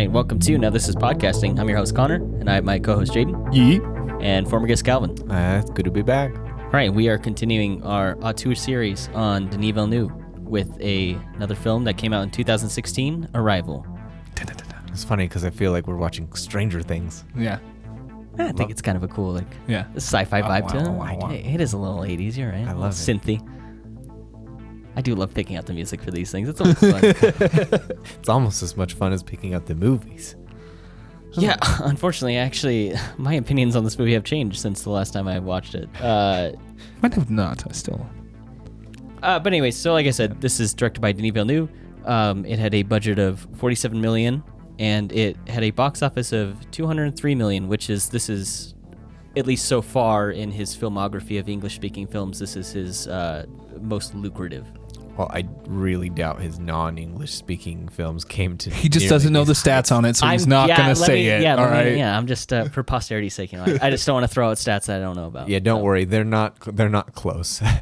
All right, welcome to Now This Is Podcasting. I'm your host, Connor, and I have my co host, Jaden, Yeet. and former guest, Calvin. Uh, it's good to be back. All right, we are continuing our auteur series on Denis Villeneuve with a, another film that came out in 2016, Arrival. It's funny because I feel like we're watching Stranger Things. Yeah. I think it's kind of a cool, like, Yeah. sci-fi vibe to it. wow, wow, wow. It- It is a little 80s, you're right. I love little it. Synthy. I do love picking out the music for these things. It's always fun. It's almost as much fun as picking out the movies. yeah, unfortunately, actually, my opinions on this movie have changed since the last time I watched it. Uh, Might have not. I still. Uh, but anyway, so like I said, this is directed by Denis Villeneuve. Um, it had a budget of 47 million, and it had a box office of 203 million, which is this is at least so far in his filmography of English-speaking films, this is his uh, most lucrative. Well, I really doubt his non-English speaking films came to. He just doesn't know the stats on it, so he's not yeah, gonna let say me- it. Yeah, all let me- right. yeah. I'm just uh, for posterity's sake. You know, I, I just don't want to throw out stats that I don't know about. Yeah, don't So- worry. They're not. They're not close.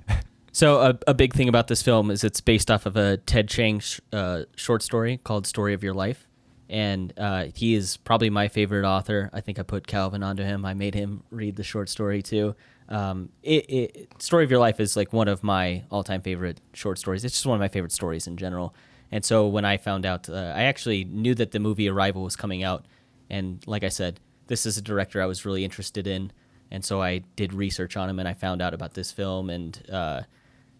So a, a big thing about this film is it's based off of a Ted Chiang sh- uh, short story called "Story of Your Life," and uh, he is probably my favorite author. I think I put Calvin onto him. I made him read the short story too. Um, it, it, "Story of Your Life" is like one of my all-time favorite short stories. It's just one of my favorite stories in general. And so when I found out, uh, I actually knew that the movie Arrival was coming out, and like I said, this is a director I was really interested in, and so I did research on him, and I found out about this film and. Uh,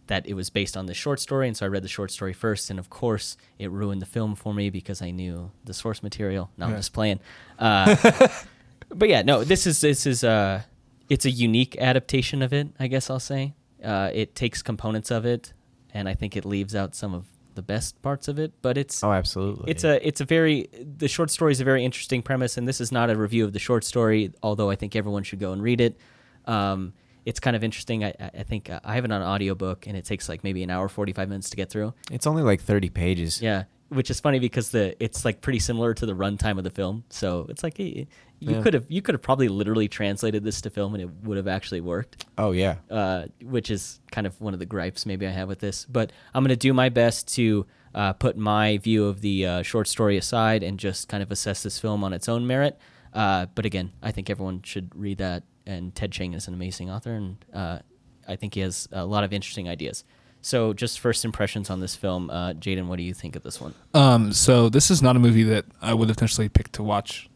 that it was based on the short story, and so I read the short story first, and of course, it ruined the film for me because I knew the source material. No, I'm just playing. Uh, but yeah, no, this is this is uh, it's a unique adaptation of it. I guess I'll say uh, it takes components of it, and I think it leaves out some of the best parts of it. But it's oh, absolutely. it's a it's a very the short story is a very interesting premise, and this is not a review of the short story, although I think everyone should go and read it. Um, it's kind of interesting. I, I think uh, I have it on audiobook, and it takes like maybe an hour forty five minutes to get through. It's only like thirty pages. Yeah, which is funny because the it's like pretty similar to the runtime of the film. So it's like you Yeah. could have you could have probably literally translated this to film, and it would have actually worked Oh yeah. uh, which is kind of one of the gripes maybe I have with this. But I'm going to do my best to uh, put my view of the uh, short story aside and just kind of assess this film on its own merit. Uh, but again, I think everyone should read that. And Ted Chiang is an amazing author, and uh, I think he has a lot of interesting ideas. So, just first impressions on this film, uh, Jaden. What do you think of this one? Um. So this is not a movie that I would have necessarily picked to watch,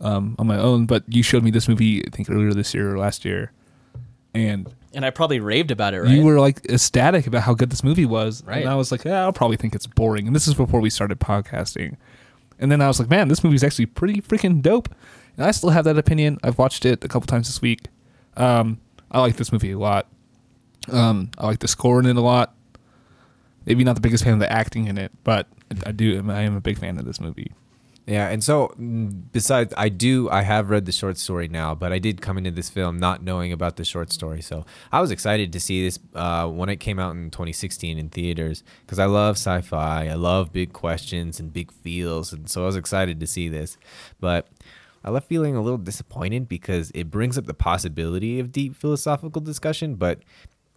um, on my own. But you showed me this movie, I think earlier this year or last year, and And I probably raved about it, right? you were like ecstatic about how good this movie was, Right. and I was like, yeah, I'll probably think it's boring. And this is before we started podcasting, and then I was like, man, this movie's actually pretty freaking dope. And I still have that opinion. I've watched it a couple times this week. Um, I like this movie a lot. Um, I like the score in it a lot. Maybe not the biggest fan of the acting in it, but I do. I am a big fan of this movie. Yeah, and so mm, besides, I do, I have read the short story now, but I did come into this film not knowing about the short story, so I was excited to see this uh, when it came out in 2016 in theaters because I love sci-fi, I love big questions and big feels, and so I was excited to see this, but. I left feeling a little disappointed because it brings up the possibility of deep philosophical discussion, but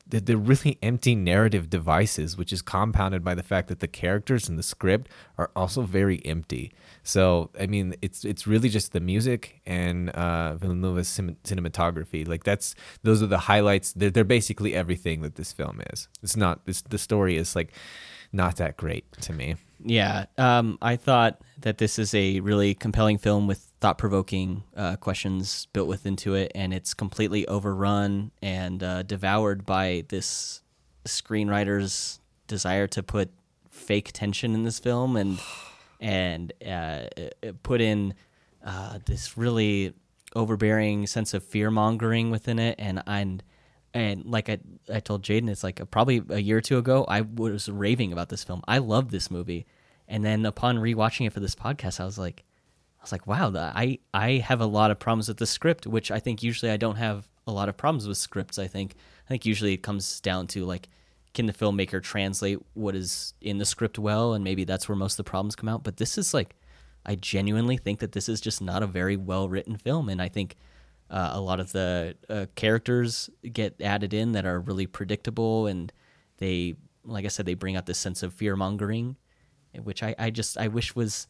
they're, really empty narrative devices, which is compounded by the fact that the characters and the script are also very empty. So, I mean, it's it's really just the music and uh, Villeneuve's cin- cinematography. Like that's those are the highlights. They're, they're basically everything that this film is. It's not. It's, the story is like not that great to me. Yeah, um, I thought that this is a really compelling film with thought-provoking uh, questions built within to it, and it's completely overrun and uh, devoured by this screenwriter's desire to put fake tension in this film and and uh, uh, put in uh, this really overbearing sense of fear mongering within it, and and and like I I told Jaden, it's like probably a year or two ago, I was raving about this film. I love this movie, and then upon rewatching it for this podcast, I was like, I was like, wow, I I have a lot of problems with the script, which I think usually I don't have a lot of problems with scripts. I think I think usually it comes down to like, can the filmmaker translate what is in the script well, and maybe that's where most of the problems come out. But this is like, I genuinely think that this is just not a very well written film, and I think uh, a lot of the uh, characters get added in that are really predictable, and they, like I said, they bring out this sense of fear mongering, which I, I just I wish was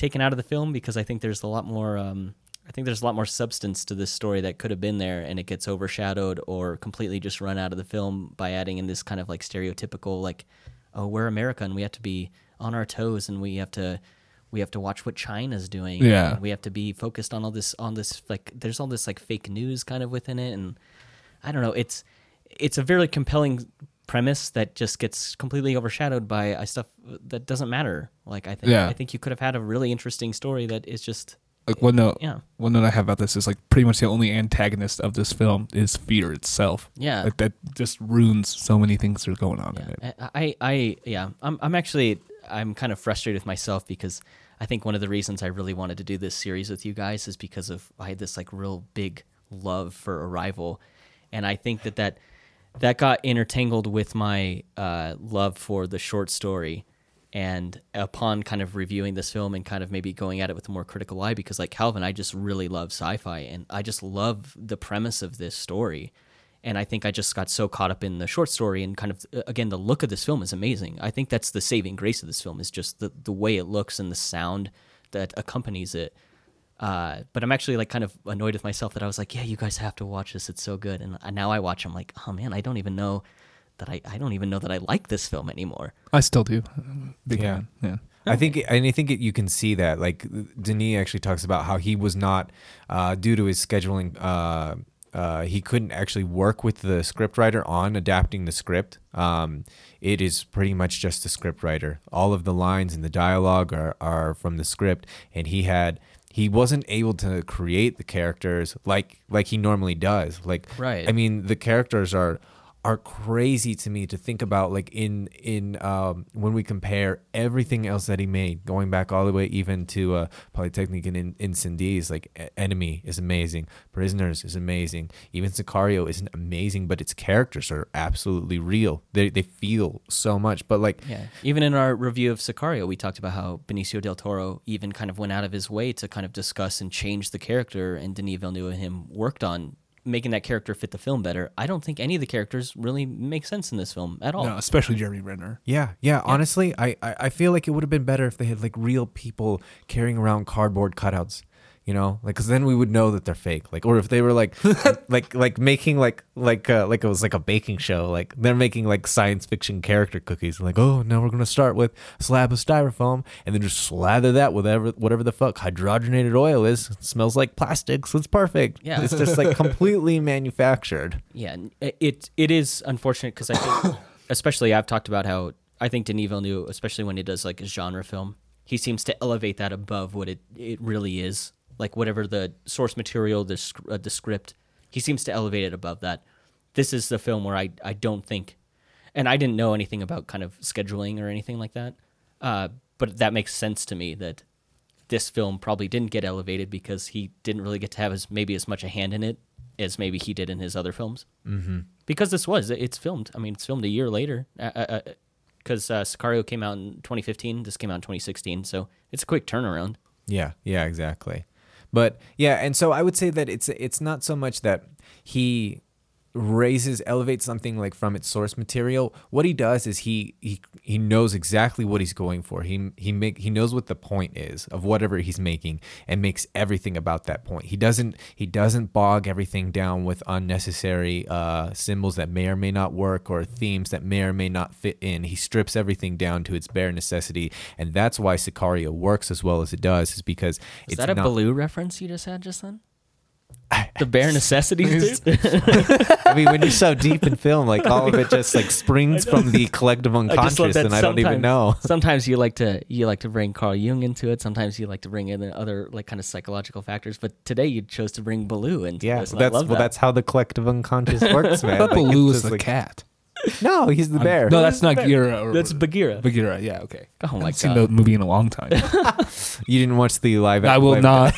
taken out of the film because I think there's a lot more um, I think there's a lot more substance to this story that could have been there and it gets overshadowed or completely just run out of the film by adding in this kind of like stereotypical like oh we're America and we have to be on our toes and we have to we have to watch what China's doing. Yeah. and we have to be focused on all this on this like there's all this like fake news kind of within it and I don't know. It's it's a very compelling premise that just gets completely overshadowed by uh, stuff that doesn't matter. Like I think Yeah. I think you could have had a really interesting story that is just Like one note, yeah one note I have about this is like pretty much the only antagonist of this film is fear itself. yeah. Like that just ruins so many things that are going on in it. I, I, I, yeah, I'm, I'm actually, I'm kind of frustrated with myself because I think one of the reasons I really wanted to do this series with you guys is because of I had this like real big love for Arrival, and I think that that that got intertangled with my uh, love for the short story. And upon kind of reviewing this film and kind of maybe going at it with a more critical eye, because like Calvin, I just really love sci-fi and I just love the premise of this story and I think I just got so caught up in the short story and kind of uh, again the look of this film is amazing. I think that's the saving grace of this film is just the the way it looks and the sound that accompanies it. Uh, but I'm actually like kind of annoyed with myself that I was like, yeah, you guys have to watch this. It's so good. And uh, now I watch. I'm like, oh man, I don't even know that I I don't even know that I like this film anymore. I still do. Big Yeah. fan. Yeah. I think, and I think it, you can see that. Like Denis actually talks about how he was not, uh, due to his scheduling, uh, uh, he couldn't actually work with the scriptwriter on adapting the script. Um, it is pretty much just the scriptwriter. All of the lines and the dialogue are, are from the script, and he had he wasn't able to create the characters like like he normally does. Like Right. I mean, the characters are are crazy to me to think about like in in um when we compare everything else that he made going back all the way even to uh Polytechnique and in incendies like enemy is amazing prisoners is amazing even sicario isn't amazing but its characters are absolutely real they, they feel so much but like Yeah. Even in our review of Sicario, we talked about how Benicio del Toro even kind of went out of his way to kind of discuss and change the character, and Denis Villeneuve and him worked on making that character fit the film better. I don't think any of the characters really make sense in this film at all. No, especially Jeremy Renner. Yeah, yeah. Honestly, I, I, I feel like it would have been better if they had like real people carrying around cardboard cutouts. You know, like because then we would know that they're fake. Like, or if they were like, like, like making like, like, uh, like it was like a baking show. Like they're making like science fiction character cookies. Like, oh, now we're gonna start with a slab of styrofoam and then just slather that with whatever, whatever the fuck hydrogenated oil is. It smells like plastic, so it's perfect. Yeah. it's just like completely manufactured. Yeah, it it, it is unfortunate because I think, especially I've talked about how I think Denis Villeneuve, especially when he does like a genre film, he seems to elevate that above what it it really is. Like whatever the source material, the sc- uh, the script, he seems to elevate it above that. This is the film where I I don't think, and I didn't know anything about kind of scheduling or anything like that, uh, but that makes sense to me that this film probably didn't get elevated because he didn't really get to have as maybe as much a hand in it as maybe he did in his other films. Mm-hmm. Because this was it's filmed. I mean, it's filmed a year later. Because uh, uh, Sicario came out in 2015. This came out in 2016. So it's a quick turnaround. Yeah, yeah, exactly. But yeah, and so I would say that it's it's not so much that he raises elevates something like from its source material what he does is he he he knows exactly what he's going for. He he make he knows what the point is of whatever he's making and makes everything about that point. He doesn't he doesn't bog everything down with unnecessary uh symbols that may or may not work or themes that may or may not fit in. He strips everything down to its bare necessity and that's why sicario works as well as it does is because Is that a not, Baloo reference you just had just then? The bare necessities. dude? I mean, when you're so deep in film, like all of it just like springs from the collective I just love unconscious, that and I don't even know. Sometimes you like to you like to bring Carl Jung into it. Sometimes you like to bring in other like kind of psychological factors. But today you chose to bring Baloo into Yeah, this. and I that's love well, that. that's how the collective unconscious works, man. I thought Like, Baloo was just the like- cat. No, he's the bear. No, that's not Gira. That's Bagheera. Bagheera. Yeah. Okay. Oh I haven't seen the movie in a long time. you didn't watch the live. I will live- not.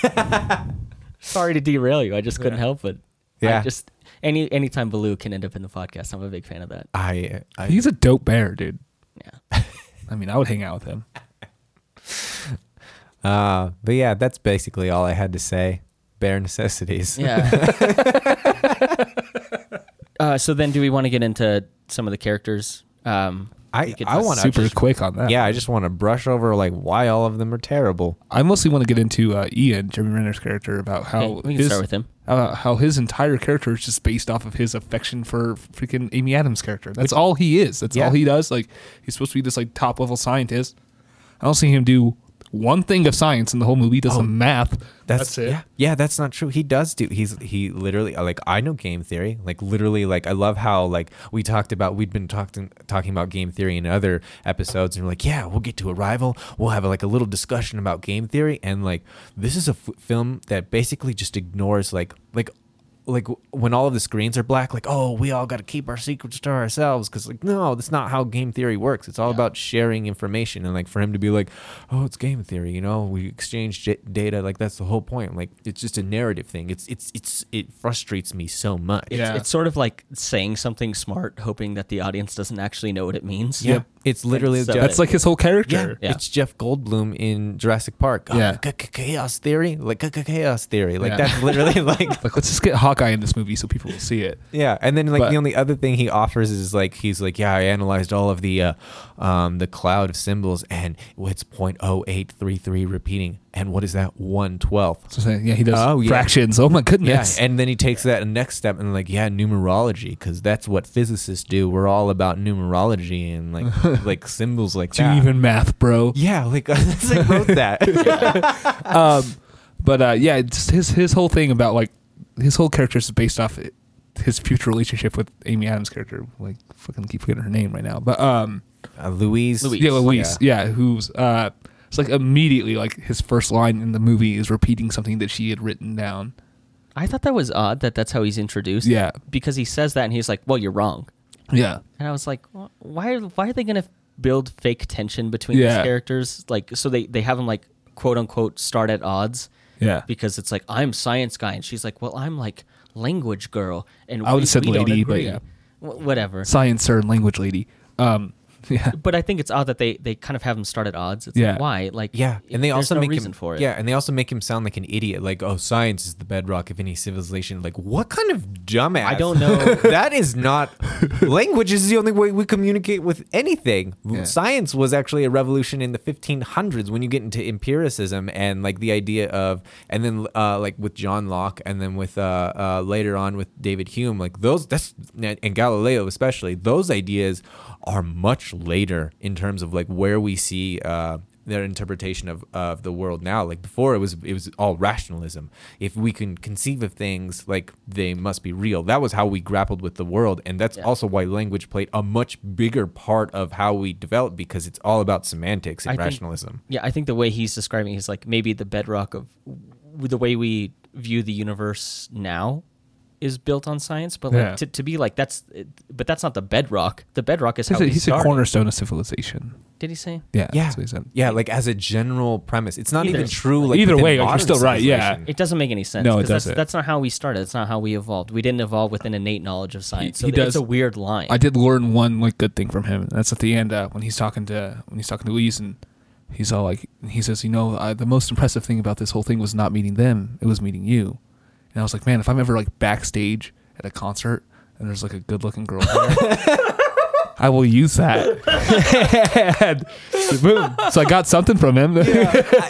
Sorry to derail you. I just couldn't Yeah. help it. Yeah. I just any anytime Baloo can end up in the podcast, I'm a big fan of that. I, I He's a dope bear, dude. Yeah. I mean, I would hang out with him. uh, but yeah, that's basically all I had to say. Bare necessities. Yeah. uh, so then, do we want to get into some of the characters? Um, I I want to Super quick on that. Yeah, I just want to brush over like why all of them are terrible. I mostly want to get into uh, Ian, Jeremy Renner's character, about how Okay, we can his, start with him. uh, how his entire character is just based off of his affection for freaking Amy Adams' character. That's all he is. That's Yeah. all he does. Like he's supposed to be this like top level scientist. I don't see him do one thing of science in the whole movie. He does oh, some math. That's, That's it. Yeah, yeah, that's not true. He does do. He's he literally uh, like I know game theory. Like literally, like I love how like we talked about. We'd been talking talking about game theory in other episodes, and we're like, yeah, we'll get to Arrival. We'll have a, like a little discussion about game theory, and like this is a f- film that basically just ignores like like like when all of the screens are black like oh we all got to keep our secrets to ourselves because like no that's not how game theory works it's all Yeah. about sharing information and like for him to be like oh it's game theory you know we exchange j- data like that's the whole point like it's just a narrative thing it's it's it's it frustrates me so much It's, Yeah. it's sort of like saying something smart, hoping that the audience doesn't actually know what it means. yeah it's literally so- Jeff, That's like his whole character. Yeah. it's Jeff Goldblum in Jurassic Park. Oh, Yeah. c- c- chaos theory, like c- c- chaos theory, like that's literally like Like let's just get Hawkeye in this movie so people will see it. Yeah, and then like But- the only other thing he offers is like he's like, yeah, I analyzed all of the uh, um, the cloud of symbols, and it's .0833 repeating, and what is that? One twelfth. So yeah, he does Oh, yeah. fractions. Oh my goodness. Yeah, and then he takes that next step and like, yeah, numerology, because that's what physicists do. We're all about numerology and like like symbols like Do that. even math, bro. yeah, like I wrote that. um, but uh, yeah, his his whole thing about like his whole character is based off his future relationship with Amy Adams' character. Like fucking keep forgetting her name right now, but um, uh, Louise. Louise. yeah, Louise, yeah, who's uh, it's like immediately like his first line in the movie is repeating something that she had written down. I thought that was odd that that's how he's introduced. Yeah. Because he says that and he's like, well, you're wrong. Yeah, And I was like, "Wh- why are, why are they going to build fake tension between Yeah. these characters? Like, so they, they have them like, quote unquote, start at odds yeah. because it's like, I'm science guy. And she's like, well, I'm like language girl. And I would've said lady, but yeah. Wh- whatever. Science or language lady. Um, yeah, But I think it's odd that they, they kind of have them start at odds. It's Yeah. like, why? Like, Yeah, and they also no make reason him for it. Yeah, and they also make him sound like an idiot. Like, oh, science is the bedrock of any civilization. Like, what kind of dumbass? I don't know. that is not. language is the only way we communicate with anything. Yeah. Science was actually a revolution in the 1500s when you get into empiricism and like the idea of, and then uh, like with John Locke, and then with uh, uh, later on with David Hume. Like those, that's and Galileo especially. Those ideas are much later in terms of like where we see. Uh, their interpretation of, of the world now like before it was it was all rationalism if we can conceive of things like they must be real that was how we grappled with the world and that's Yeah. also why language played a much bigger part of how we developed because it's all about semantics and I think- rationalism Yeah, I think the way he's describing is like maybe the bedrock of the way we view the universe now is built on science, but like Yeah. to, to be like that's but that's not the bedrock. The bedrock is he how said, he said started. cornerstone of civilization. Did he say? Yeah, yeah that's what he said. yeah like as a general premise it's not Either- even true like Either way, like, you're still right, yeah. It doesn't make any sense. No, it 'cause that's, doesn't. that's not how we started. That's not how we evolved. We didn't evolve with an innate knowledge of science. he so does- it's a weird line. I did learn one like good thing from him. That's at the end uh, when he's talking to when he's talking to Louise and he's all like he says, you know, I, the most impressive thing about this whole thing was not meeting them; it was meeting you. And I was like, man, if I'm ever like backstage at a concert and there's like a good looking girl there, I will use that. and boom! So I got something from him. and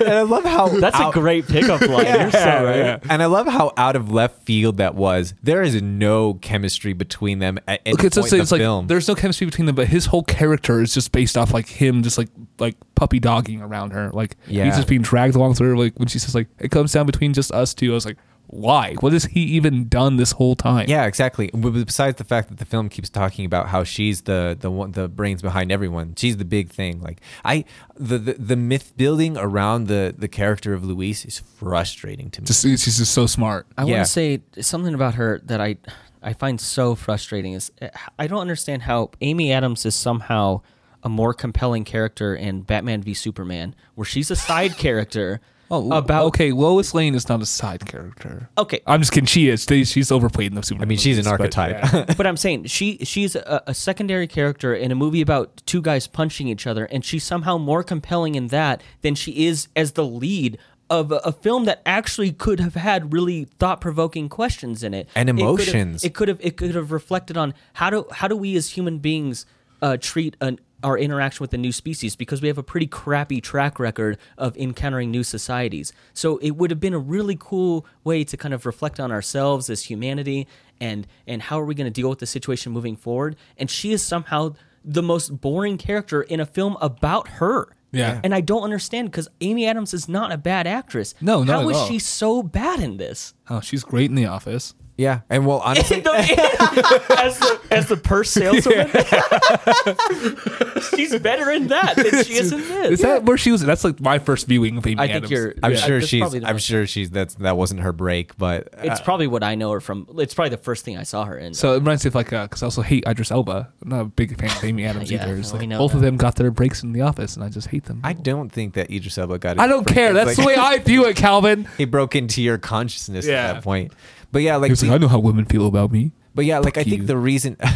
I love how that's a great pickup line. You're so right. yeah. And I love how out of left field that was. There is no chemistry between them at any Look, it's, point just, in the it's like film. there's no chemistry between them, but his whole character is just based off like him, just like like puppy dogging around her. Like Yeah. he's just being dragged along through. her. Like when she says like it comes down between just us two, I was like, why? What has he even done this whole time? Yeah, exactly. Besides the fact that the film keeps talking about how she's the the one the brains behind everyone, she's the big thing. Like I, the the, the myth building around the the character of Louise is frustrating to me. just she's just so smart. I Yeah. want to say something about her that I I find so frustrating is uh, I don't understand how Amy Adams is somehow a more compelling character in Batman v Superman, where she's a side character. Oh, about okay. Lois Lane is not a side character. okay, I'm just kidding. She is. They- She's overplayed in the Superman. I mean, she's an movies, but, archetype. yeah. but I'm saying she she's a, a secondary character in a movie about two guys punching each other, and she's somehow more compelling in that than she is as the lead of a, a film that actually could have had really thought provoking questions in it And It could have- emotions. It could have it could have reflected on how do how do we as human beings uh, treat an our interaction with the new species because we have a pretty crappy track record of encountering new societies. So it would have been a really cool way to kind of reflect on ourselves as humanity and and how are we going to deal with the situation moving forward. And she is somehow the most boring character in a film about her. Yeah. And I don't understand because Amy Adams is not a bad actress. No, not How at is all. she so bad in this? Oh, she's great in The Office. Yeah, and well, honestly, as the as the purse saleswoman, she's better in that than she is in this. Is that where she was? That's like my first viewing of Amy I Adams. think you're. I'm yeah, sure that's she's. probably the I'm most- sure she's. That's that wasn't her break, but uh, It's probably what I know her from. It's probably the first thing I saw her in. So it reminds me of like, because I also hate Idris Elba. I'm not a big fan of Amy Adams Yeah, either. It's we like know both of that. them got their breaks in The Office, and I just hate them. I don't think that Idris Elba got. I don't his care. break. That's Like, the way I view it, Calvin. he broke into your consciousness Yeah. at that point. But yeah, like, like, I know how women feel about me. but yeah, like I think you. the reason.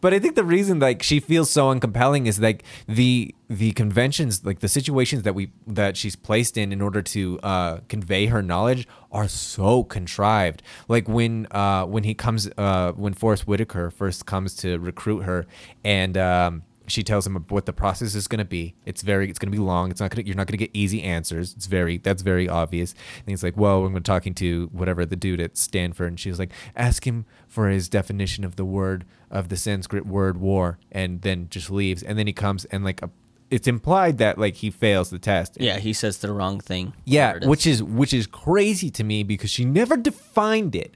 But I think the reason like she feels so uncompelling is like the the conventions, like the situations that we that she's placed in in order to uh, convey her knowledge are so contrived. Like when uh, when he comes uh, when Forest Whitaker first comes to recruit her and um, she tells him what the process is going to be. It's very it's going to be long. It's not going to you're not going to get easy answers. It's very that's very obvious. And he's like, "Well, I'm talking to whatever the dude at Stanford." And she's like, "Ask him for his definition of the word of the Sanskrit word war." And then just leaves. And then he comes and like a, it's implied that like he fails the test. yeah, he says the wrong thing. Yeah, which is which is crazy to me because she never defined it.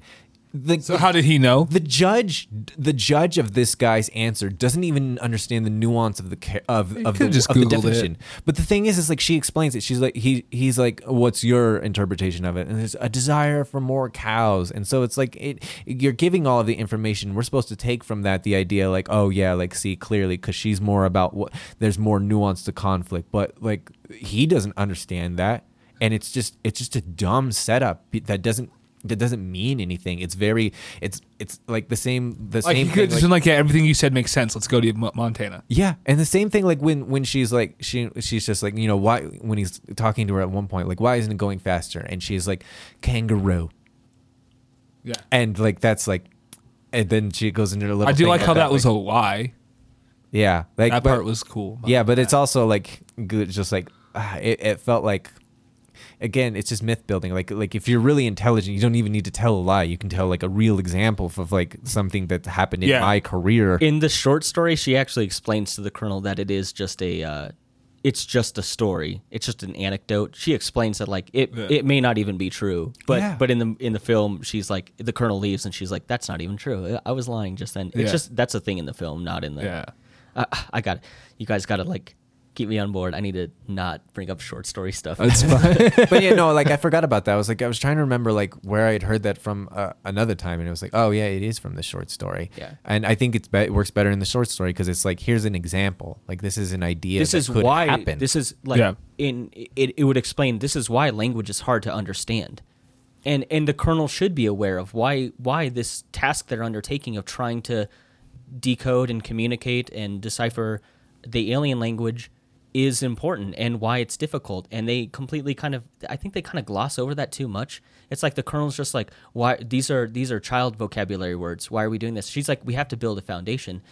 The, So how did he know? the judge the judge of this guy's answer doesn't even understand the nuance of the of of the, just of the Googled it. definition. But the thing is is like she explains it. She's like he he's like what's your interpretation of it? And there's a desire for more cows. And so it's like it you're giving all of the information. We're supposed to take from that the idea like oh yeah like see clearly because she's more about what there's more nuance to conflict. But like he doesn't understand that. And it's just it's just a dumb setup that doesn't that doesn't mean anything. It's very it's it's like the same the Like same could thing. just like- like, yeah, everything you said makes sense. Let's go to Mo- Montana. yeah, and the same thing like when when she's like she she's just like you know why when he's talking to her at one point like why isn't it going faster and she's like kangaroo Yeah. and like that's like and then she goes into a little. I do like how about that was like- a lie. yeah like That but- part was cool. yeah but it's also like good just like ah, it, it felt like again it's just myth building like like if you're really intelligent you don't even need to tell a lie you can tell like a real example of like something that happened in Yeah. my career In the short story, she actually explains to the colonel that it is just a, uh, it's just a story. It's just an anecdote. She explains that like it, Yeah. it may not even be true. But Yeah. but in the in the film, she's like the colonel leaves and she's like, that's not even true. I was lying just then. It's Yeah. just that's a thing in the film, not in the. Yeah. Uh, I got it. You guys got to like keep me on board. I need to not bring up short story stuff. It's fine. but yeah, no, like I forgot about that. I was like, I was trying to remember like where I had heard that from uh, another time, and it was like, oh yeah, it is from the short story. Yeah. and I think it's be- it works better in the short story because it's like here's an example, like this is an idea. this that is could why happen. this is like Yeah. in it, it would explain this is why language is hard to understand and and the colonel should be aware of why why this task they're undertaking of trying to decode and communicate and decipher the alien language is important and why it's difficult and they completely kind of i think they kind of gloss over that too much it's like the colonel's just like why these are these are child vocabulary words why are we doing this she's like we have to build a foundation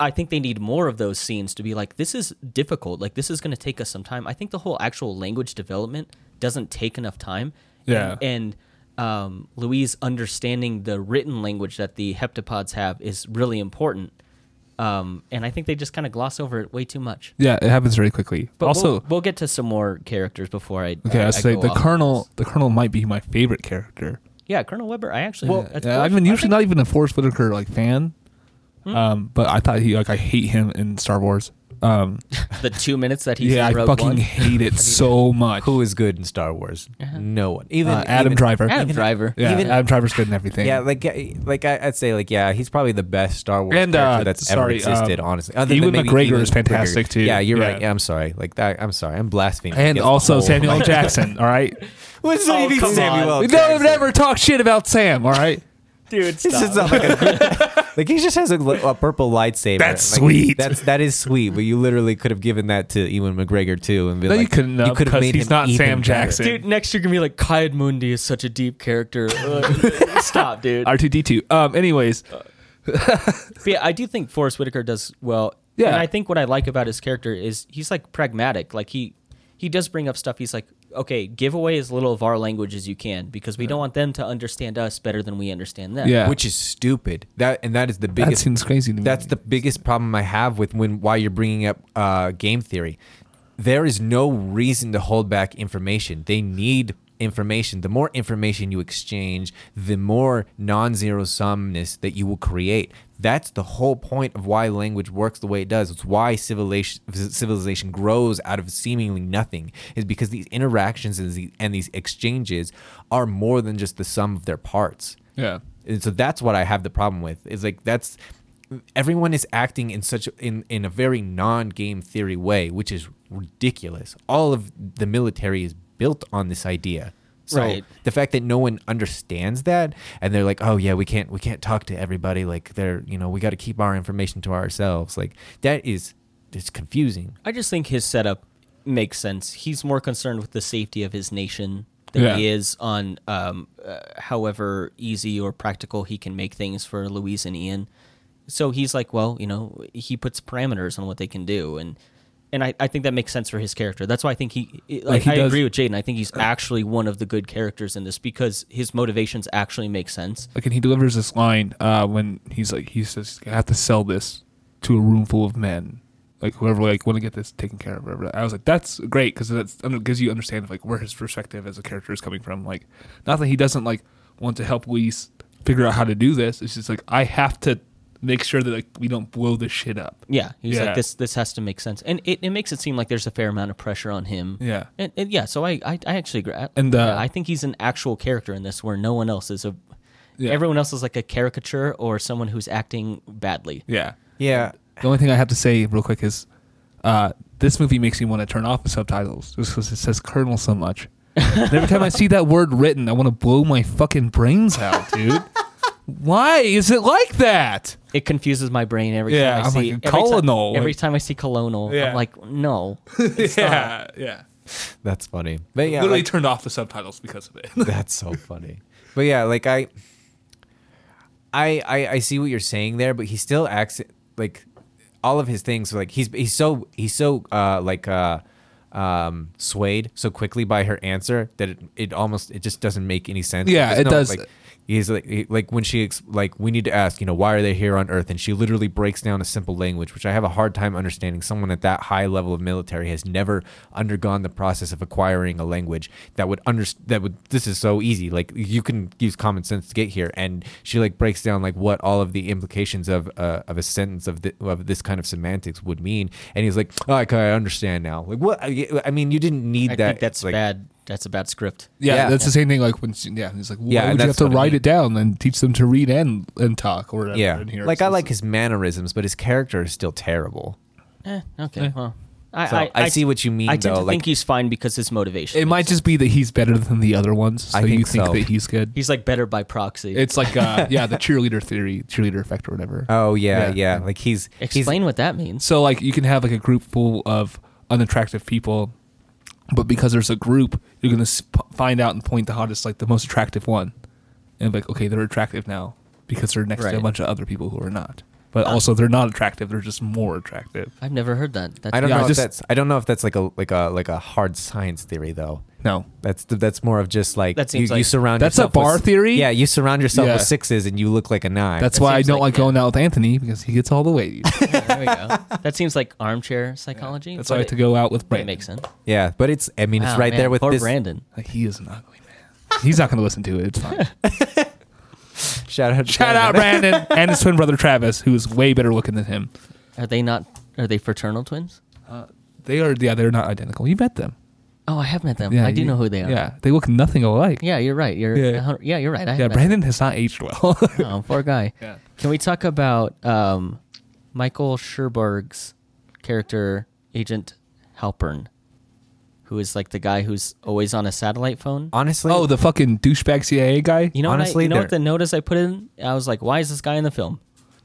I think they need more of those scenes to be like, this is difficult. Like, this is going to take us some time. I think the whole actual language development doesn't take enough time. Yeah. And, and um, Louise understanding the written language that the heptapods have is really important. Um, and I think they just kind of gloss over it way too much. yeah, it happens very quickly. But also, we'll, we'll get to some more characters before I. okay, I, I, say the colonel. The colonel might be my favorite character. Yeah, Colonel Weber. I actually. Well, yeah, I've been usually not even a Forest Whitaker like fan, Hmm. um, but I thought he like I hate him in Star Wars. Um, the two minutes that he's yeah, I in Rogue fucking One. hate it so much. Who is good in Star Wars? No one. Even Uh, Adam even- Driver. Adam even- Driver. yeah, even- Adam Driver's good in everything. Yeah, like yeah, like I, I'd say like yeah, he's probably the best Star Wars And, character uh, that's sorry, ever existed. um, honestly, Other Ewan maybe McGregor Ewan is fantastic, McGregor. too. Yeah, you're Yeah. right. Yeah, I'm sorry. Like that, I'm sorry. I'm blaspheming. and against the also whole- Samuel L. Jackson. All right, What's Oh, come Samuel on. L. we Jackson? don't never talk shit about Sam. All right, Dude, It's just not like, a, like he just has a, a purple lightsaber. That's Like, sweet. That's that is sweet. But you literally could have given that to Ewan McGregor too, and been No, you couldn't have, could have 'cause made he's him not even Sam better. Jackson. Dude, next you're gonna be like Ki-Adi-Mundi is such a deep character. Uh, Stop, dude. R two D two. Um, anyways, But yeah, I do think Forest Whitaker does well. Yeah. And I think what I like about his character is he's like pragmatic. Like he he does bring up stuff. He's like, okay, give away as little of our language as you can because we don't want them to understand us better than we understand them. Yeah. which is stupid. That and that is the that biggest. seems crazy to me. That's the biggest problem I have with when why you're bringing up uh, game theory. There is no reason to hold back information. They need information. The more information you exchange, the more non-zero sumness that you will create. That's the whole point of why language works the way it does. It's why civilization civilization grows out of seemingly nothing. Is because these interactions and these, and these exchanges are more than just the sum of their parts. yeah. And so that's what I have the problem with. Is like that's everyone is acting in such in in a very non-game theory way, which is ridiculous. All of the military is built on this idea. So Right. the fact that no one understands that and they're like, "Oh yeah, we can't we can't talk to everybody like they're, you know, we got to keep our information to ourselves." Like that is it's confusing. I just think his setup makes sense. He's more concerned with the safety of his nation than Yeah. he is on um, uh, however easy or practical he can make things for Louise and Ian. So he's like, well, you know, he puts parameters on what they can do, and and I, I think that makes sense for his character. That's why I think he, like, Like, he I does- agree with Jaden. I think he's actually one of the good characters in this because his motivations actually make sense. Like, and he delivers this line uh, when he's like, he says, "I have to sell this to a room full of men, like whoever like want to get this taken care of." Whatever. I was like, "That's great" because that gives you understand like where his perspective as a character is coming from. Like, not that he doesn't like want to help Louise figure out how to do this. It's just like I have to make sure that like we don't blow this shit up. Yeah, he's Yeah. like this. This has to make sense, and it, it makes it seem like there's a fair amount of pressure on him. Yeah. and, and yeah. So I, I, I actually agree. And, uh, yeah, I think he's an actual character in this, where no one else is a. Yeah. Everyone else is like a caricature or someone who's acting badly. Yeah. Yeah. The only thing I have to say real quick is, uh, this movie makes me want to turn off the subtitles just because it says Colonel so much. and every time I see that word written, I want to blow my fucking brains out, dude. Why is it like that? It confuses my brain every Yeah, time I I'm see like, every ti- colonel, Every time I see colonel, Yeah. I'm like, no. yeah, yeah. That's funny. But yeah, Literally like- turned off the subtitles because of it. That's so funny. But yeah, like I, I, I, I see what you're saying there, but he still acts like all of his things. Like he's he's so he's so uh like uh um swayed so quickly by her answer that it, it almost it just doesn't make any sense. Yeah, There's it does. Like, he's like he- like when she ex- like we need to ask you know why are they here on earth? And she literally breaks down a simple language which i have a hard time understanding. Someone at that high level of military has never undergone the process of acquiring a language that would under that would this is so easy. Like you can use common sense to get here. And she like breaks down like what all of the implications of uh, of a sentence of, the, of this kind of semantics would mean. And he's like oh, okay i understand now. Like what? I, I mean you didn't need I that think that's like, bad. That's a bad script. Yeah, Yeah. that's the same thing. Like when, yeah, he's like, why Yeah, would you that's have to what I write mean. it down and teach them to read and and talk or whatever? yeah And here like i just- like his mannerisms but his character is still terrible Eh, okay, Eh. well, I, So I see what you mean, I tend though, to like- think he's fine because his motivation. It might just be that he's better than the other ones, so I you think think so. that he's good. he's like better by proxy. It's like, uh, yeah, the cheerleader theory, cheerleader effect, or whatever. oh yeah Yeah. yeah, like he's he's Explain what that means. So like you can have like a group full of unattractive people, but because there's a group, you're gonna sp- find out and point the hottest, like the most attractive one, and like, okay, they're attractive now because they're next to a bunch of other people who are not. But also they're not attractive; they're just more attractive. I've never heard that. That's I don't Yeah, know just- if that's I don't know if that's like a like a like a hard science theory though. No, That's that's more of just like That you, seems you like- surround That's a yourself with- bar theory? Yeah, you surround yourself Yeah. with sixes and you look like a nine. that's That why I seems don't like- like going out with Anthony because he gets all the ladies. Yeah, there we go. That seems like armchair psychology. That's but why I like to go out with But it Brandon. makes sense. yeah, but it's I mean it's Wow, right man, there with poor this. Brandon. Like, he is an ugly man. He's not going to listen to it. It's fine. Shout out, to Shout out Brandon and his twin brother Travis, who is way better looking than him. Are they not? Are they fraternal twins? Uh, they are, yeah, they're not identical. You met them. Oh, I have met them. Yeah, I do you- know who they are. Yeah, they look nothing alike. Yeah, you're right. You're Yeah. yeah, yeah you're right. I have Yeah, met Brandon has not aged well. them. Oh, poor guy. Yeah. Can we talk about um, Michael Stuhlbarg's character, Agent Halpern, who is like the guy who's always on a satellite phone? Honestly, oh, the fucking douchebag CIA guy. You know, Honestly, what I, you know they're- what the notice I put in? I was like, why is this guy in the film?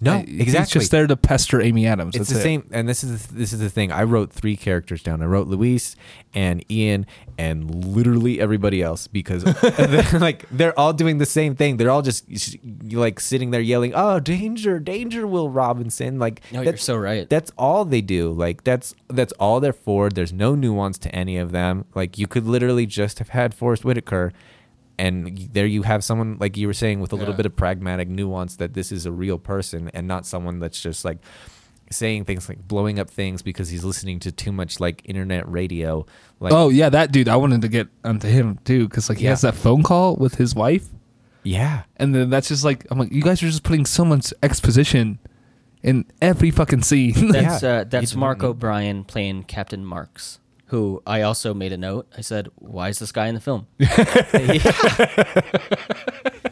No, He's exactly. just there to pester Amy Adams. It's That's the it. same, and this is this is the thing. I wrote three characters down. I wrote Louise and Ian and literally everybody else because they're, like they're all doing the same thing. They're all just like sitting there yelling, "Oh, danger, danger, Will Robinson!" Like No, you're that's- so right. That's all they do. Like that's that's all they're for. There's no nuance to any of them. Like you could literally just have had Forest Whitaker. And there you have someone like you were saying with a little bit of pragmatic nuance that this is a real person and not someone that's just like saying things like blowing up things because he's listening to too much like internet radio. Like oh yeah, that dude. I wanted to get onto him too because like he Yeah. has that phone call with his wife, yeah, and then that's just like I'm like, you guys are just putting so much exposition in every fucking scene. That's Yeah. uh, that's Mark O'Brien playing Captain Marks, who I also made a note. I said, "Why is this guy in the film?"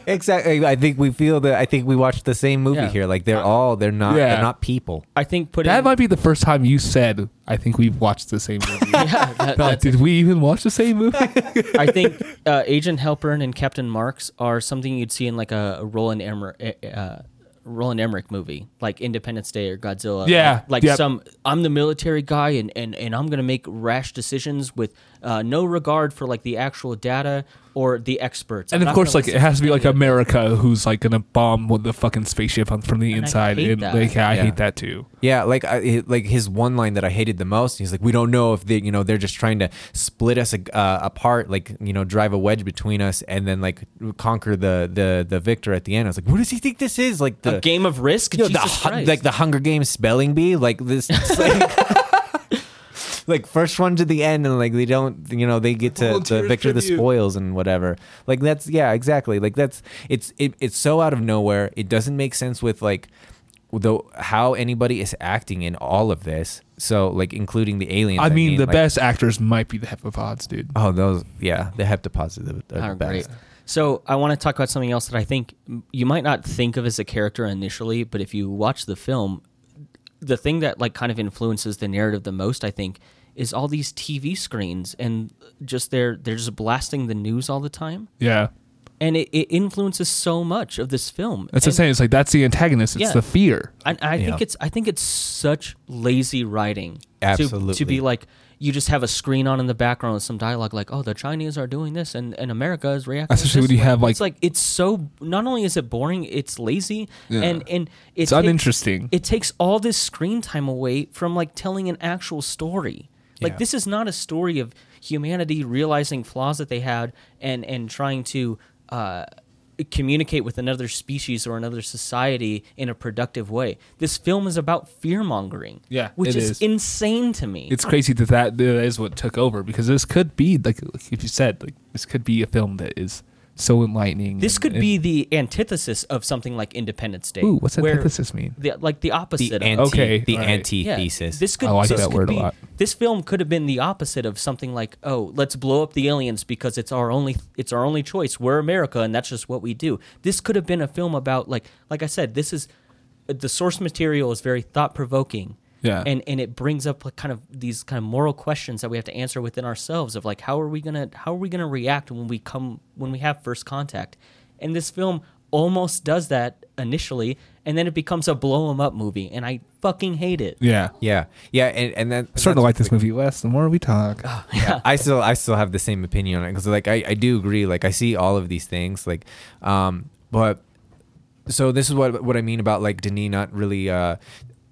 exactly. I think we feel that. I think we watched the same movie Yeah. here. Like they're all they're not Yeah. they're not people. I think putting that might be the first time you said, "I think we've watched the same movie." yeah, that, Like, that's- did we even watch the same movie? I think uh, Agent Halpern and Captain Marks are something you'd see in like a, a Roland Emmerich, uh, Roland Emmerich movie, like Independence Day or Godzilla. Yeah, like, like yep. some. I'm the military guy, and, and, and I'm gonna make rash decisions with uh, no regard for like the actual data or the experts. and I'm of course, like it has to be like any America who's like gonna bomb with the fucking spaceship on, from the And I inside. hate and that. like, I Yeah. hate that too. Yeah, like I, like his one line that I hated the most. He's like, "We don't know if they, you know, they're just trying to split us uh, apart, like you know, drive a wedge between us, and then like conquer the the the victor at the end." I was like, "What does he think this is? Like the a game of risk. you know, the Jesus hu- like the Hunger Games spelling bee, like this, it's like, like first one to the end, and like they don't, you know, they get to the Volunteers victor the tribute. spoils and whatever. Like that's yeah, exactly. Like that's it's it, it's so out of nowhere. It doesn't make sense with like the how anybody is acting in all of this. So like including the aliens. I mean, the like- best actors might be the heptapods, dude. Oh, those yeah, the heptapods are the, are Oh, the best. great. So I want to talk about something else that I think you might not think of as a character initially, but if you watch the film, the thing that like kind of influences the narrative the most, I think, is all these TV screens and just they're they're just blasting the news all the time, Yeah, and it, it influences so much of this film. that's what I'm saying. It's like that's the antagonist. It's Yeah. the fear. I, I think Yeah. it's I think it's such lazy writing. To, to be like you just have a screen on in the background with some dialogue like, oh, the Chinese are doing this and, and America is reacting. Especially when you have, like- it's like it's so not only is it boring, it's lazy Yeah. and and it It's uninteresting. It takes all this screen time away from like telling an actual story. Like Yeah. this is not a story of humanity realizing flaws that they had and and trying to uh, communicate with another species or another society in a productive way. This film is about fear mongering. Yeah, which is, is. insane to me. It's crazy that that is what took over because this could be like, like if you said like this could be a film that is so enlightening. this and- could and- be the antithesis of something like Independence Day. Ooh, what's where antithesis mean? The, like the opposite. The of anti, Okay, the alright. antithesis. This could. I like this that could word a lot. This film could have been the opposite of something like, oh, let's blow up the aliens because it's our only it's our only choice. We're America, and that's just what we do. This could have been a film about like like I said, this is the source material is very thought provoking. Yeah. And and it brings up like kind of these kind of moral questions that we have to answer within ourselves of like how are we gonna how are we gonna react when we come when we have first contact, and this film almost does that initially, and then it becomes a blow 'em up movie, and I fucking hate it. yeah. yeah, yeah, and and then I'm starting to like this movie less the more we talk. yeah, I still I still have the same opinion on it because like I, I do agree like I see all of these things like um but so this is what what I mean about like Denis not really uh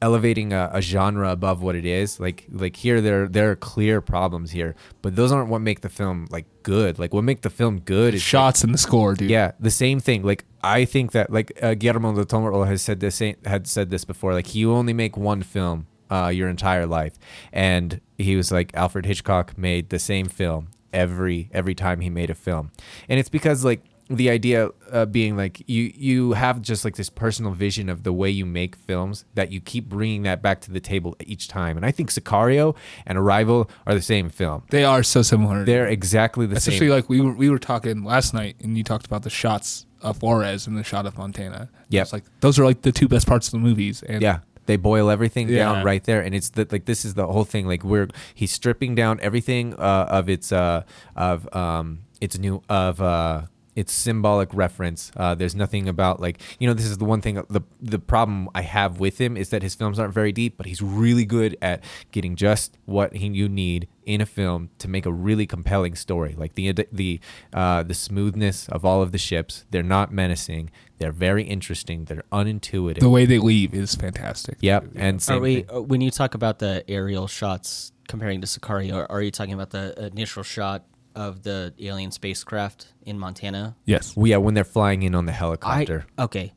elevating a, a genre above what it is like like here there there are clear problems here but those aren't what make the film like good like what make the film good is like, Shots in the score, dude. yeah, the same thing. Like I think that like uh, Guillermo del Toro has said this had said this before. Like you only make one film uh, your entire life, and he was like Alfred Hitchcock made the same film every every time he made a film, and it's because like the idea uh, being like you you have just like this personal vision of the way you make films that you keep bringing that back to the table each time. And I think Sicario and Arrival are the same film. They are so similar. They're exactly the Especially same. Especially like we were we were talking last night, and you talked about the shots of Juarez and the shot of Montana. It's like those are like the two best parts of the movies. And Yeah. They boil everything Yeah. down right there, and it's that like this is the whole thing. Like we're he's stripping down everything uh, of its uh of um its new of uh it's symbolic reference. Uh, there's nothing about like you know this is the one thing the the problem I have with him is that his films aren't very deep, but he's really good at getting just what he, you need in a film to make a really compelling story. Like the the uh, the smoothness of all of the ships, they're not menacing. They're very interesting. They're unintuitive. The way they leave is fantastic. Yep, and Are same we, thing- uh, when you talk about the aerial shots comparing to Sicario, are, are you talking about the initial shot of the alien spacecraft in Montana? Yes. Well, yeah, when they're flying in on the I helicopter. okay.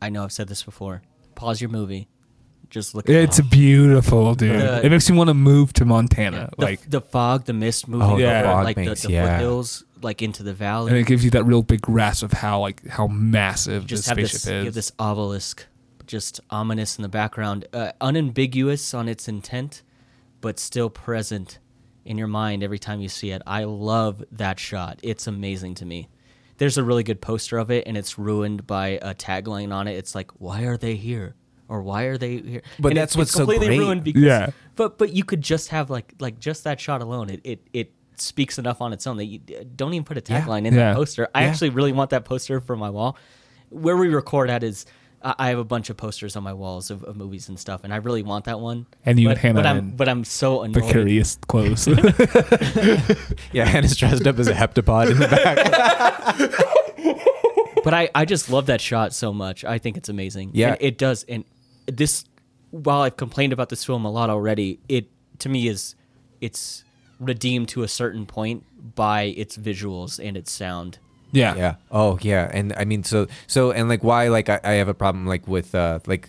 I know I've said this before. Pause your movie. Just look. At It's beautiful, dude. The- it makes me want to move to Montana. the, like, the fog, the mist moving, Oh, the over, like makes- the, the yeah. foothills, like into the valley. and it gives you that real big grasp of how like how massive just this have spaceship this, you have this obelisk, just ominous in the background, uh, unambiguous on its intent, but still present in your mind every time you see it. I love that shot. It's amazing to me. There's a really good poster of it, and it's ruined by a tagline on it. It's like, "Why are they here?" or "Why are they here?" But And that's it's, what's it's so great. ruined because Yeah. But but you could just have like like just that shot alone. It it it speaks enough on its own that you don't even put a Yeah. tagline in Yeah. that poster. I Yeah. actually really want that poster for my wall. Where we record at is I I have a bunch of posters on my walls of, of movies and stuff, and I really want that one. And you but, and Hannah but I'm and but I'm so annoyed. Precarious clothes. yeah, Hannah's dressed up as a heptapod in the back. But I I just love that shot so much. I think it's amazing. Yeah. And it does. And this, while I've complained about this film a lot already, it to me is it's redeemed to a certain point by its visuals and its sound. Yeah. yeah. Oh, yeah. And I mean, so so and like why like I, I have a problem like with uh like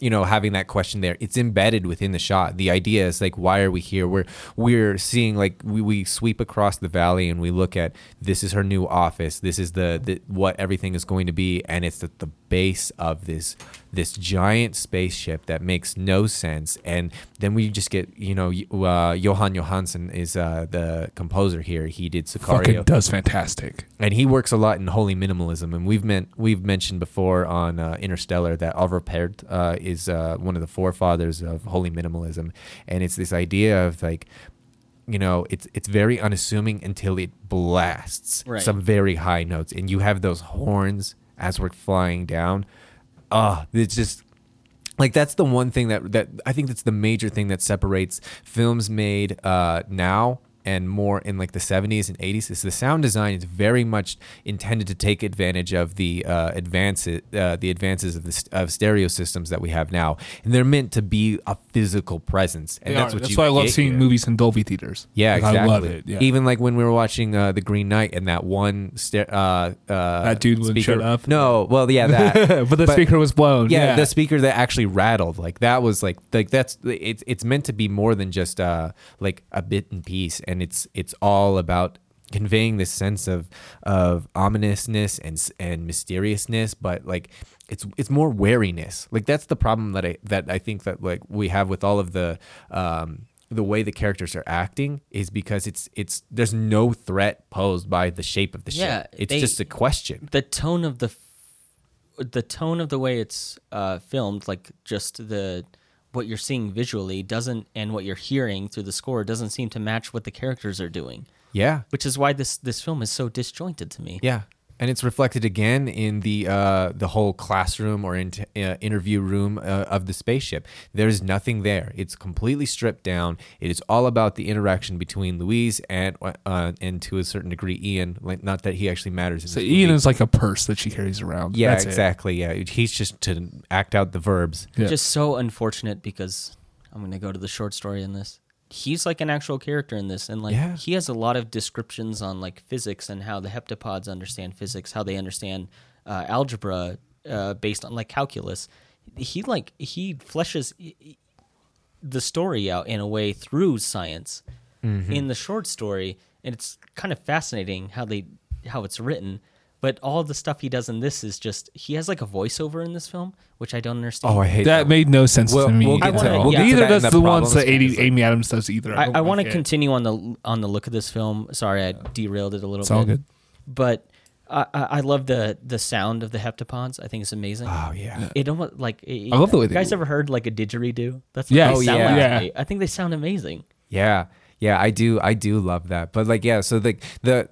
you know having that question there it's embedded within the shot the idea is like why are we here we're we're seeing like we, we sweep across the valley and we look at this is her new office this is the, the what everything is going to be and it's at the base of this this giant spaceship that makes no sense. And then we just get you know uh, Jóhann Jóhannsson is uh, the composer here. He did sicario. Fucking does fantastic. and he works a lot in holy minimalism. And we've meant we've mentioned before on uh, interstellar that Arvo Pärt uh, is uh, one of the forefathers of holy minimalism. And it's this idea of like you know it's it's very unassuming until it blasts Right. some very high notes. And you have those horns as we're flying down. Ah it's just like that's the one thing that that I think that's the major thing that separates films made uh, now and more in like the 70s and 80s is the sound design is very much intended to take advantage of the uh, advances uh, the advances of the st- of stereo systems that we have now and they're meant to be a physical presence and They that's are. what That's why I love get seeing movies in Dolby theaters. Yeah, Like, exactly. I love it. Yeah. Even like when we were watching uh, The Green Knight and that one sta- uh, uh, That dude wouldn't speaker. shut up? No, well, yeah, that. but the speaker was blown. yeah, Yeah. the speaker that actually rattled, like that was like like that's it's it's meant to be more than just uh like a bit and piece, and it's it's all about conveying this sense of of ominousness and and mysteriousness, but like it's it's more wariness. Like that's the problem that I that I think that like we have with all of the um the way the characters are acting is because it's it's there's no threat posed by the shape of the Yeah, ship. It's they- just a question. the tone of the f- the tone of the way it's uh, filmed like just the what you're seeing visually doesn't and what you're hearing through the score doesn't seem to match what the characters are doing. Yeah. which is why this this film is so disjointed to me. Yeah, and it's reflected again in the uh, the whole classroom or in, uh, interview room uh, of the spaceship. There's nothing there. It's completely stripped down. It is all about the interaction between Louise and uh, and to a certain degree Ian. Like not that he actually matters. In So this Ian movie. is like a purse that she carries around. yeah, That's it. exactly. Yeah, he's just to act out the verbs. Yeah. just so unfortunate because i'm going to go to the short story in this he's like an actual character in this and like Yeah. he has a lot of descriptions on like physics and how the heptapods understand physics how they understand uh, algebra uh, based on like calculus. He like he fleshes the story out in a way through science in the short story and it's kind of fascinating how they how it's written but all the stuff he does in this is just he has like a voiceover in this film which i don't understand Oh, I hate That that. made no sense We'll- to me. we'll get to- Well, we'll get neither does the, the ones that problems, Amy, Amy Adams does either. I, don't I want to continue on the on the look of this film. Sorry, I derailed it a little It's bit. all good. But I, I I love the the sound of the heptapods. I think it's amazing. Oh yeah. It almost like it, I love the way You they- guys ever heard like a didgeridoo? That's what Yes. they Oh, yeah. like Yeah. me. I think they sound amazing. Yeah, yeah, I do, I do love that. But like, yeah, so the the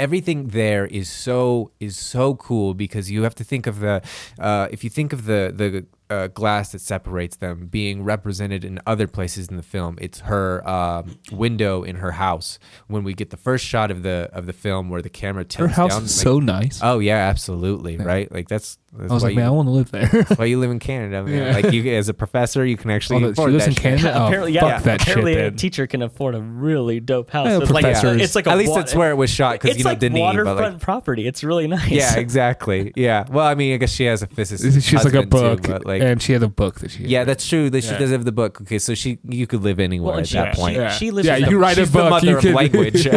everything there is so is so cool because you have to think of the uh, if you think of the the uh, glass that separates them being represented in other places in the film. It's her um, window in her house when we get the first shot of the of the film where the camera tilts. Her house down. is like- so nice. Oh yeah, absolutely, right? Like that's. that's I was like, you, man, I want to live there. that's why you live in Canada, man. Yeah. Like you, as a professor, you can actually Oh, afford she lives that in shit. Canada. Oh, apparently, fuck yeah. that shit. apparently, a Then. teacher can afford a really dope house. Yeah, it's like professors. it's like a At least wa- that's where it was shot because you know like Denis, waterfront like property. It's really nice. yeah, exactly. Yeah. Well, I mean, I guess she has a physicist. She's like a book, but like and she had a book that she. yeah, that's true. That she Yeah. does have the book. Okay, so she you could live anywhere Well, and at she- that she- point. yeah. she lives Yeah, in you the- write a She's book. the mother you of could- language.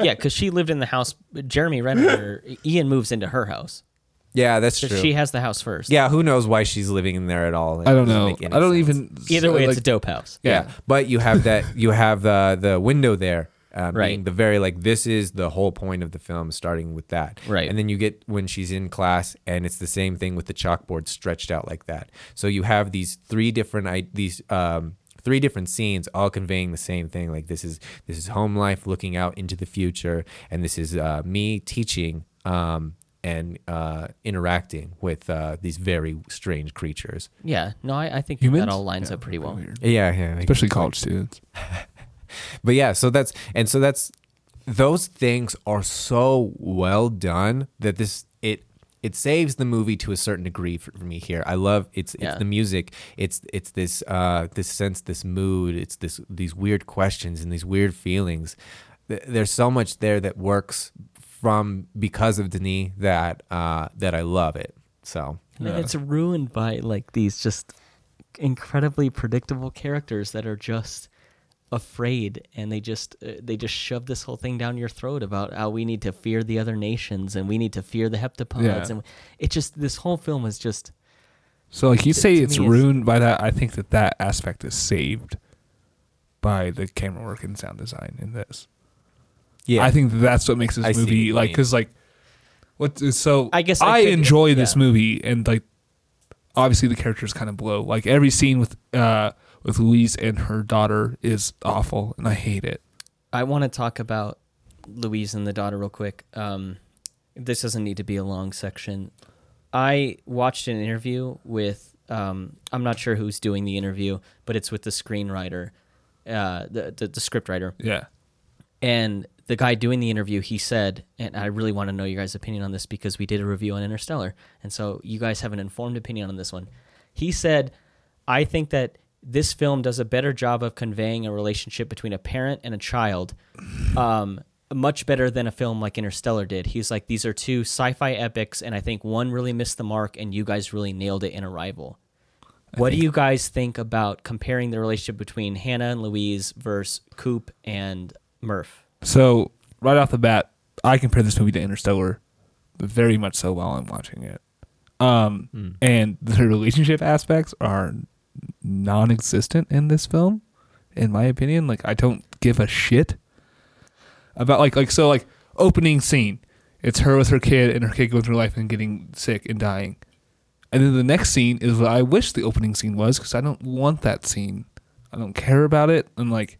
yeah, because she lived in the house. Jeremy Renner, Ian moves into her house. yeah, that's So true. she has the house first. yeah, who knows why she's living in there at all? It I don't doesn't know. make any I don't sense. even. Either way, like, it's a dope house. Yeah. but you have that. You have the the window there. Um, Right. being the very like this is the whole point of the film starting with that Right. and then you get when she's in class and it's the same thing with the chalkboard stretched out like that so you have these three different i these um three different scenes all conveying the same thing like this is this is home life looking out into the future and this is uh, me teaching um and uh, interacting with uh, these very strange creatures. Yeah, no, I, I think Humans? that all lines Yeah, up pretty well. weird. Yeah, yeah, Especially college students. But yeah, so that's and so that's those things are so well done that this it it saves the movie to a certain degree for, for me here. I love it's it's Yeah. the music. It's it's this uh this sense, this mood. It's this these weird questions and these weird feelings. There's so much there that works from because of Denis that uh that I love it. So And Yeah. it's ruined by like these just incredibly predictable characters that are just afraid and they just uh, they just shove this whole thing down your throat about how we need to fear the other nations and we need to fear the heptapods Yeah. and it just this whole film is just So like you To- say to it's me, it's- ruined by that. I think that that aspect is saved by the camera work and sound design in this. yeah, I think that's what makes this I movie like because like what so I guess I, I could- enjoy this movie and like obviously the characters kind of blow like every scene with uh with Louise and her daughter is awful and I hate it. I want to talk about Louise and the daughter real quick. Um, this doesn't need to be a long section. I watched an interview with um, I'm not sure who's doing the interview, but it's with the screenwriter, uh, the, the the script writer, Yeah. and the guy doing the interview. He said, and I really want to know your guys' opinion on this because we did a review on Interstellar, and so you guys have an informed opinion on this one. He said, I think that this film does a better job of conveying a relationship between a parent and a child, um, much better than a film like Interstellar did. He's like, these are two sci-fi epics, and I think one really missed the mark, and you guys really nailed it in Arrival. What do you guys think about comparing the relationship between Hannah and Louise versus Coop and Murph? So right off the bat, I compare this movie to Interstellar very much so while I'm watching it. Um, Hmm. and the relationship aspects are non-existent in this film, in my opinion. Like I don't give a shit about like like so like opening scene. It's her with her kid and her kid going through life and getting sick and dying. And then the next scene is what I wish the opening scene was because I don't want that scene. I don't care about it. And like,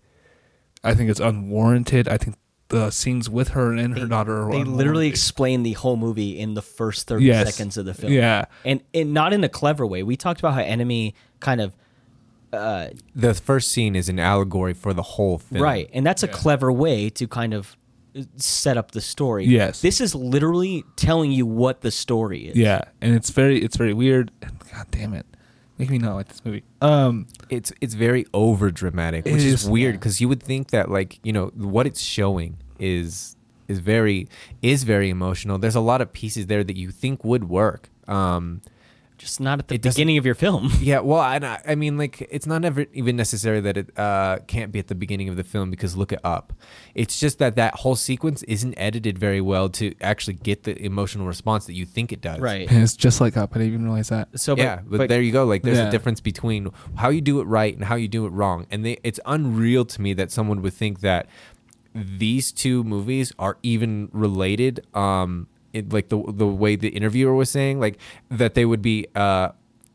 I think it's unwarranted. I think the scenes with her and her They- daughter are They literally explain the whole movie in the first 30 Yes. seconds of the film. Yeah. And, and not in a clever way. We talked about how Enemy kind of uh, the first scene is an allegory for the whole film. Right. And that's a Yeah. clever way to kind of uh, set up the story. Yes. This is literally telling you what the story is. Yeah, and it's very it's very weird. God damn it, make me not like this movie. Um, it's it's very over dramatic, which is, is, weird yeah. because you would think that like you know what it's showing is is very is very emotional. There's a lot of pieces there that you think would work. Um, Just not at the It beginning of your film. yeah, well, I, I mean, like it's not ever even necessary that it uh, can't be at the beginning of the film because look it up. It's just that that whole sequence isn't edited very well to actually get the emotional response that you think it does. right. and it's just like up. I didn't even realize that. So, yeah, but, there you go. Like, there's Yeah. a difference between how you do it right and how you do it wrong, and they, it's unreal to me that someone would think that these two movies are even related. Um, it, like the the way the interviewer was saying, like that they would be uh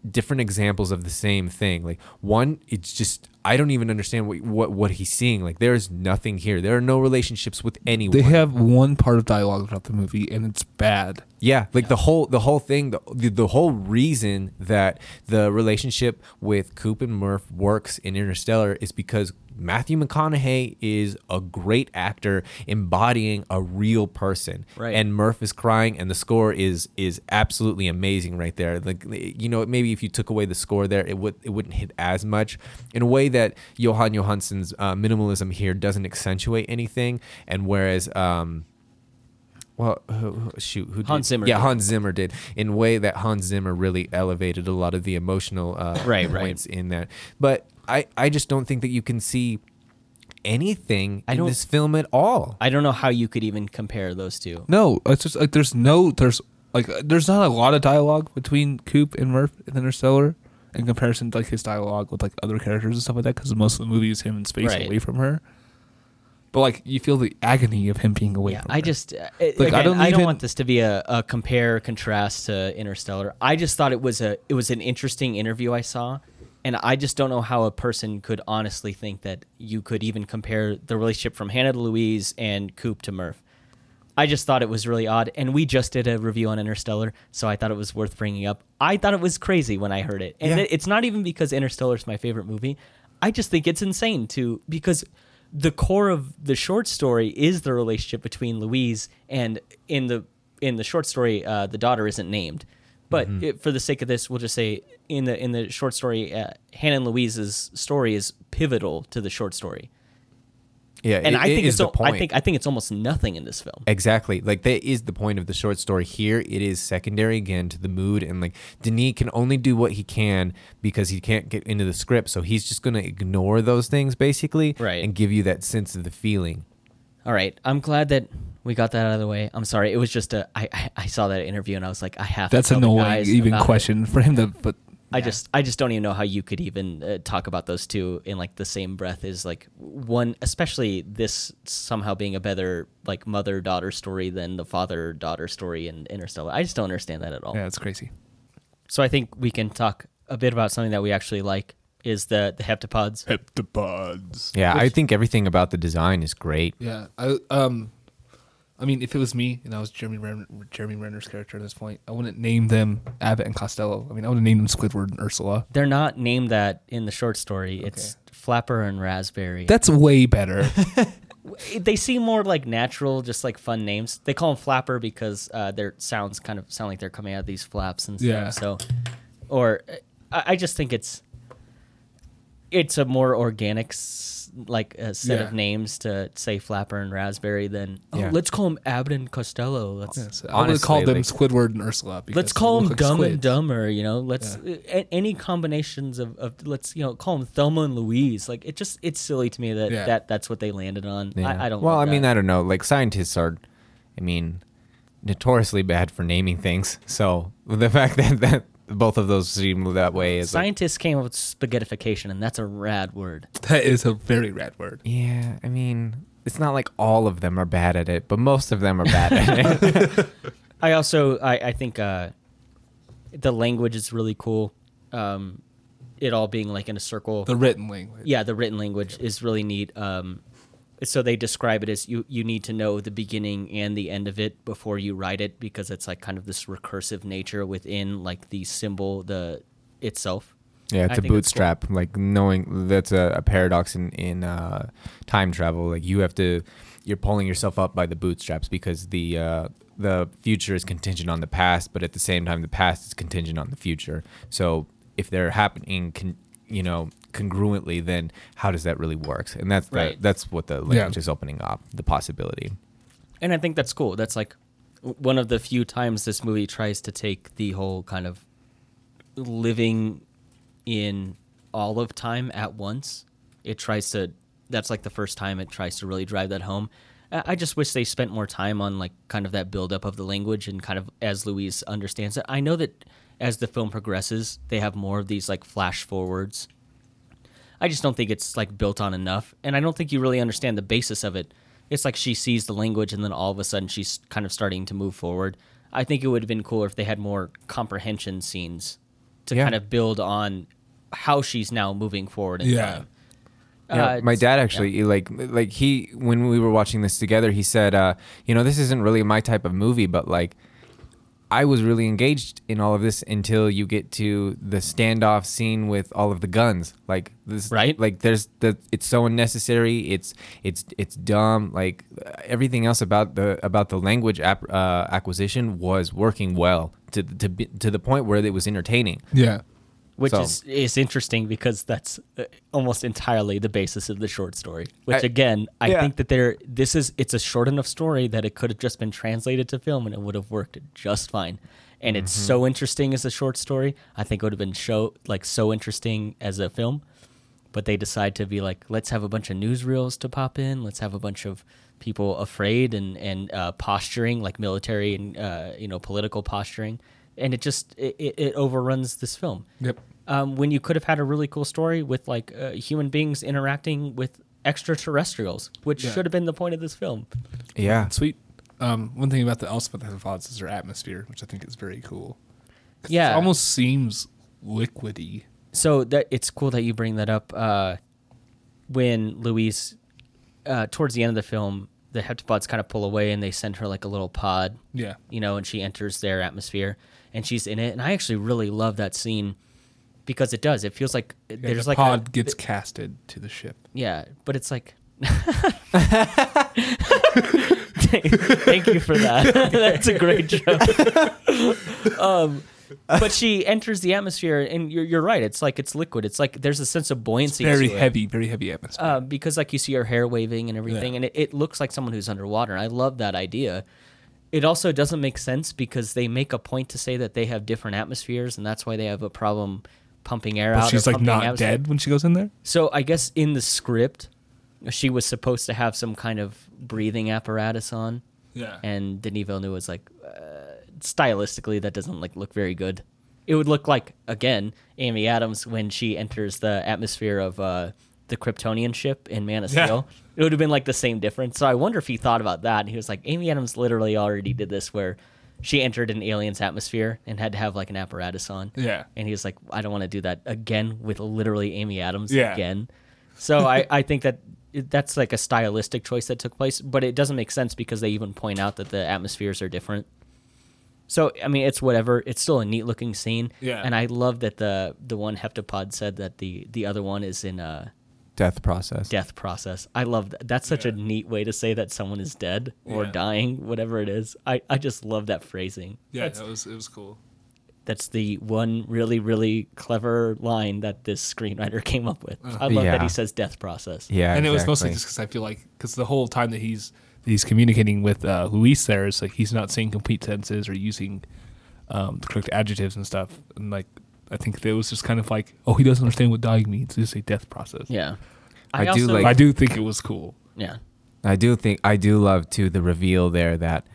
different examples of the same thing. Like one, it's just I don't even understand what what, what he's seeing. Like there is nothing here. There are no relationships with anyone. They have one part of dialogue throughout the movie, and it's bad. Yeah, like the whole the whole thing, the, the the whole reason that the relationship with Coop and Murph works in Interstellar is because Matthew McConaughey is a great actor embodying a real person. Right. And Murph is crying and the score is is absolutely amazing right there. Like you know, maybe if you took away the score there, it would it wouldn't hit as much in a way that Jóhann Jóhannsson's uh, minimalism here doesn't accentuate anything and whereas um well, who, who- shoot, who Hans did? Zimmer Yeah, did. Hans Zimmer did in a way that Hans Zimmer really elevated a lot of the emotional uh, Right, right. points in that. But I, I just don't think that you can see anything I in don't- this film at all. I don't know how you could even compare those two. No, it's just like there's no there's like there's not a lot of dialogue between Coop and Murph in Interstellar in comparison to like his dialogue with like other characters and stuff like that because most of the movie is him in space Right. away from her. But like you feel the agony of him being away Yeah, from I her. just uh, Like, again, I don't I don't even- want this to be a, a compare contrast to Interstellar. I just thought it was a it was an interesting interview I saw, and I just don't know how a person could honestly think that you could even compare the relationship from Hannah to Louise and Coop to Murph. I just thought it was really odd, and we just did a review on Interstellar, so I thought it was worth bringing up. I thought it was crazy when I heard it, and Yeah. it's not even because Interstellar is my favorite movie. I just think it's insane to because the core of the short story is the relationship between Louise and in the in the short story, uh, the daughter isn't named, but it, for the sake of this, we'll just say in the in the short story, uh, Hannah and Louise's story is pivotal to the short story, Yeah, and it- I think is it's the al- I think I think it's almost nothing in this film. Exactly. Like that is the point of the short story here. It is secondary again to the mood and like Denis can only do what he can because he can't get into the script. So he's just gonna ignore those things basically Right. and give you that sense of the feeling. All right, I'm glad that we got that out of the way. I'm sorry, it was just a I I, saw that interview and I was like, I have. that's the annoying even about it. question for him to but I just I just don't even know how you could even uh, talk about those two in like the same breath as like one especially this somehow being a better like mother daughter story than the father daughter story in Interstellar. I just don't understand that at all. yeah, it's crazy. So I think we can talk a bit about something that we actually like is the the heptapods. Heptapods. Yeah, I think everything about the design is great. Yeah, I um, I mean, if it was me and I was Jeremy Renner, Jeremy Renner's character at this point, I wouldn't name them Abbott and Costello. I mean, I would have named them Squidward and Ursula. They're not named that in the short story. It's Flapper and Raspberry. That's way better. they seem more like natural, just like fun names. They call them flapper because uh, their sounds kind of sound like they're coming out of these flaps and stuff. Yeah. So, or I, I just think it's it's a more organic like a set Yeah. of names to say flapper and raspberry than oh, Yeah. let's call them Abbott and Costello. Let's Yes, I would have called them Honestly, Squidward and Ursula. Let's call them like Dumb squids. and Dumber. You know, let's a- any combinations of, of let's you know call them Thelma and Louise. Like it just it's silly to me that Yeah. that that's what they landed on. Yeah. I, I don't. Well, like I mean, that. I don't know. Like scientists are, I mean, notoriously bad for naming things. So the fact that that both of those seem that way is like, Scientists came up with spaghettification, and that's a rad word. That is a very rad word. yeah. I mean, it's not like all of them are bad at it, but most of them are bad at it. I also I, I think uh, the language is really cool. Um, it all being like in a circle. The written language. yeah, the written language is really neat. Um, so they describe it as you you need to know the beginning and the end of it before you write it because it's like kind of this recursive nature within like the symbol the itself. Yeah, it's a think it's cool. bootstrap. Like knowing that's a, a paradox in in uh, time travel. Like you have to, you're pulling yourself up by the bootstraps because the uh, the future is contingent on the past, but at the same time, the past is contingent on the future. So if they're happening, con- you know, congruently, then how does that really work? And that's the, Right. that's what the language is opening up the possibility. and I think that's cool. That's like one of the few times this movie tries to take the whole kind of living in all of time at once. It tries to. That's like the first time it tries to really drive that home. I I just wish they spent more time on like kind of that buildup of the language and kind of as Louise understands it. I know that as the film progresses, they have more of these like flash forwards I just don't think it's like built on enough, and I don't think you really understand the basis of it. It's like she sees the language, and then all of a sudden she's kind of starting to move forward. I think it would have been cooler if they had more comprehension scenes to Yeah. kind of build on how she's now moving forward in Yeah. time. Yeah, Uh, my dad actually like like he when we were watching this together, he said, uh, you know, this isn't really my type of movie, but like I was really engaged in all of this until you get to the standoff scene with all of the guns. Like this, Right. Like there's the it's so unnecessary. It's it's it's dumb. Like everything else about the about the language ap- uh, acquisition was working well to to be, to the point where it was entertaining. Yeah. Which So- is is interesting because that's uh, almost entirely the basis of the short story. Which I- again, I yeah. think that there this is it's a short enough story that it could have just been translated to film and it would have worked just fine. And it's Mm-hmm. so interesting as a short story. I think it would have been show like so interesting as a film. But they decide to be like, let's have a bunch of newsreels to pop in. Let's have a bunch of people afraid and and uh, posturing, like military and uh, you know political posturing, and it just it, it it overruns this film Yep. um, when you could have had a really cool story with like uh, human beings interacting with extraterrestrials, which Yeah. should have been the point of this film. Yeah. Sweet. Um, one thing about the also about the heptapods is their atmosphere, which I think is very cool. Yeah. It almost seems liquidy. So that it's cool that you bring that up. Uh, when Louise, uh, towards the end of the film, the heptapods kind of pull away and they send her like a little pod, Yeah. you know, and she enters their atmosphere and she's in it. And I actually really love that scene because it does. It feels like Yeah, there's the like The pod a, gets casted to the ship. Yeah, but it's like. Thank you for that. That's a great joke. um, but she enters the atmosphere, and you're, you're right. It's like it's liquid. It's like there's a sense of buoyancy. Very to it. heavy, very heavy atmosphere. Uh, because like you see her hair waving and everything, Yeah. and it, it looks like someone who's underwater. And I love that idea. It also doesn't make sense because they make a point to say that they have different atmospheres, and that's why they have a problem pumping air But out. she's like not atmosphere. dead when she goes in there. So I guess in the script, she was supposed to have some kind of breathing apparatus on, Yeah. and Denis Villeneuve was like, uh, stylistically, that doesn't like look very good. It would look like again Amy Adams when she enters the atmosphere of uh, the Kryptonian ship in Man of Yeah. Steel. It would have been like the same difference. So I wonder if he thought about that. And he was like, Amy Adams literally already did this where she entered an alien's atmosphere and had to have like an apparatus on. Yeah. And he was like, I don't want to do that again with literally Amy Adams Yeah. again. So I, I think that it- that's like a stylistic choice that took place, but it doesn't make sense because they even point out that the atmospheres are different. So I mean, it's whatever. It's still a neat looking scene. Yeah. And I love that the the one heptapod said that the the other one is in a Death process. death process. I love that. That's such a neat way to say that someone is dead or Yeah. dying, whatever it is. I I just love that phrasing. Yeah, That's- that was it was cool. that's the one really really clever line that this screenwriter came up with. I love that he says death process. Yeah. and it was mostly just because I feel like because the whole time that he's that he's communicating with uh, Louise there is like he's not saying complete sentences or using um, the correct adjectives and stuff. And like I think that was just kind of like, oh, he doesn't understand what dying means. It's a death process. Yeah. I do also- like- I do think it was cool. Yeah. I do think I do love too the reveal there that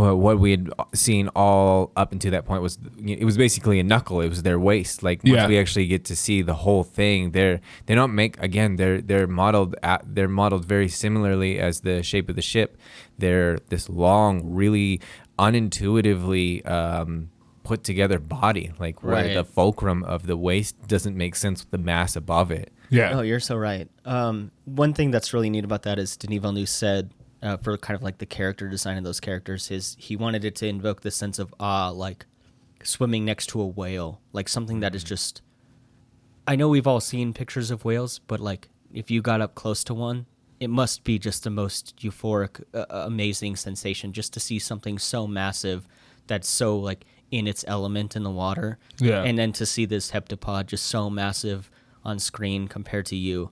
well, what we had seen all up until that point was it was basically a knuckle. It was their waist. Like once Yeah. we actually get to see the whole thing, they're they don't make again. They're they're modeled at, they're modeled very similarly as the shape of the ship. They're this long, really unintuitively um, put together body, like where Right. the fulcrum of the waist doesn't make sense with the mass above it. Yeah. Oh, you're so right. Um, one thing that's really neat about that is Denis Villeneuve said uh, for kind of like the character design of those characters His he wanted it to invoke the sense of awe, like swimming next to a whale, like something that is just. I know we've all seen pictures of whales, but like if you got up close to one, it must be just the most euphoric, uh, amazing sensation just to see something so massive that's so like in its element in the water. Yeah. And then to see this heptapod just so massive on screen compared to you,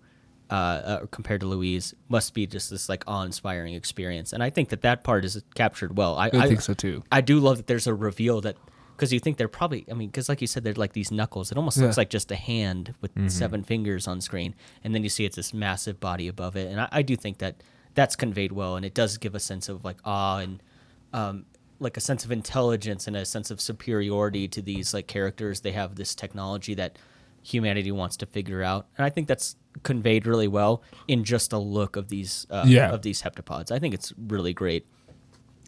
uh, uh, compared to Louise, must be just this like awe-inspiring experience. And I think that that part is captured well. I, I think so, too. I do love that there's a reveal that because you think they're probably I mean because like you said they're like these knuckles. It almost looks like just a hand with seven fingers on screen, and then you see it's this massive body above it. And I, I do think that that's conveyed well, and it does give a sense of like awe and um, like a sense of intelligence and a sense of superiority to these like characters. They have this technology that humanity wants to figure out, and I think that's conveyed really well in just a look of these uh, Yeah. of these heptapods. I think it's really great.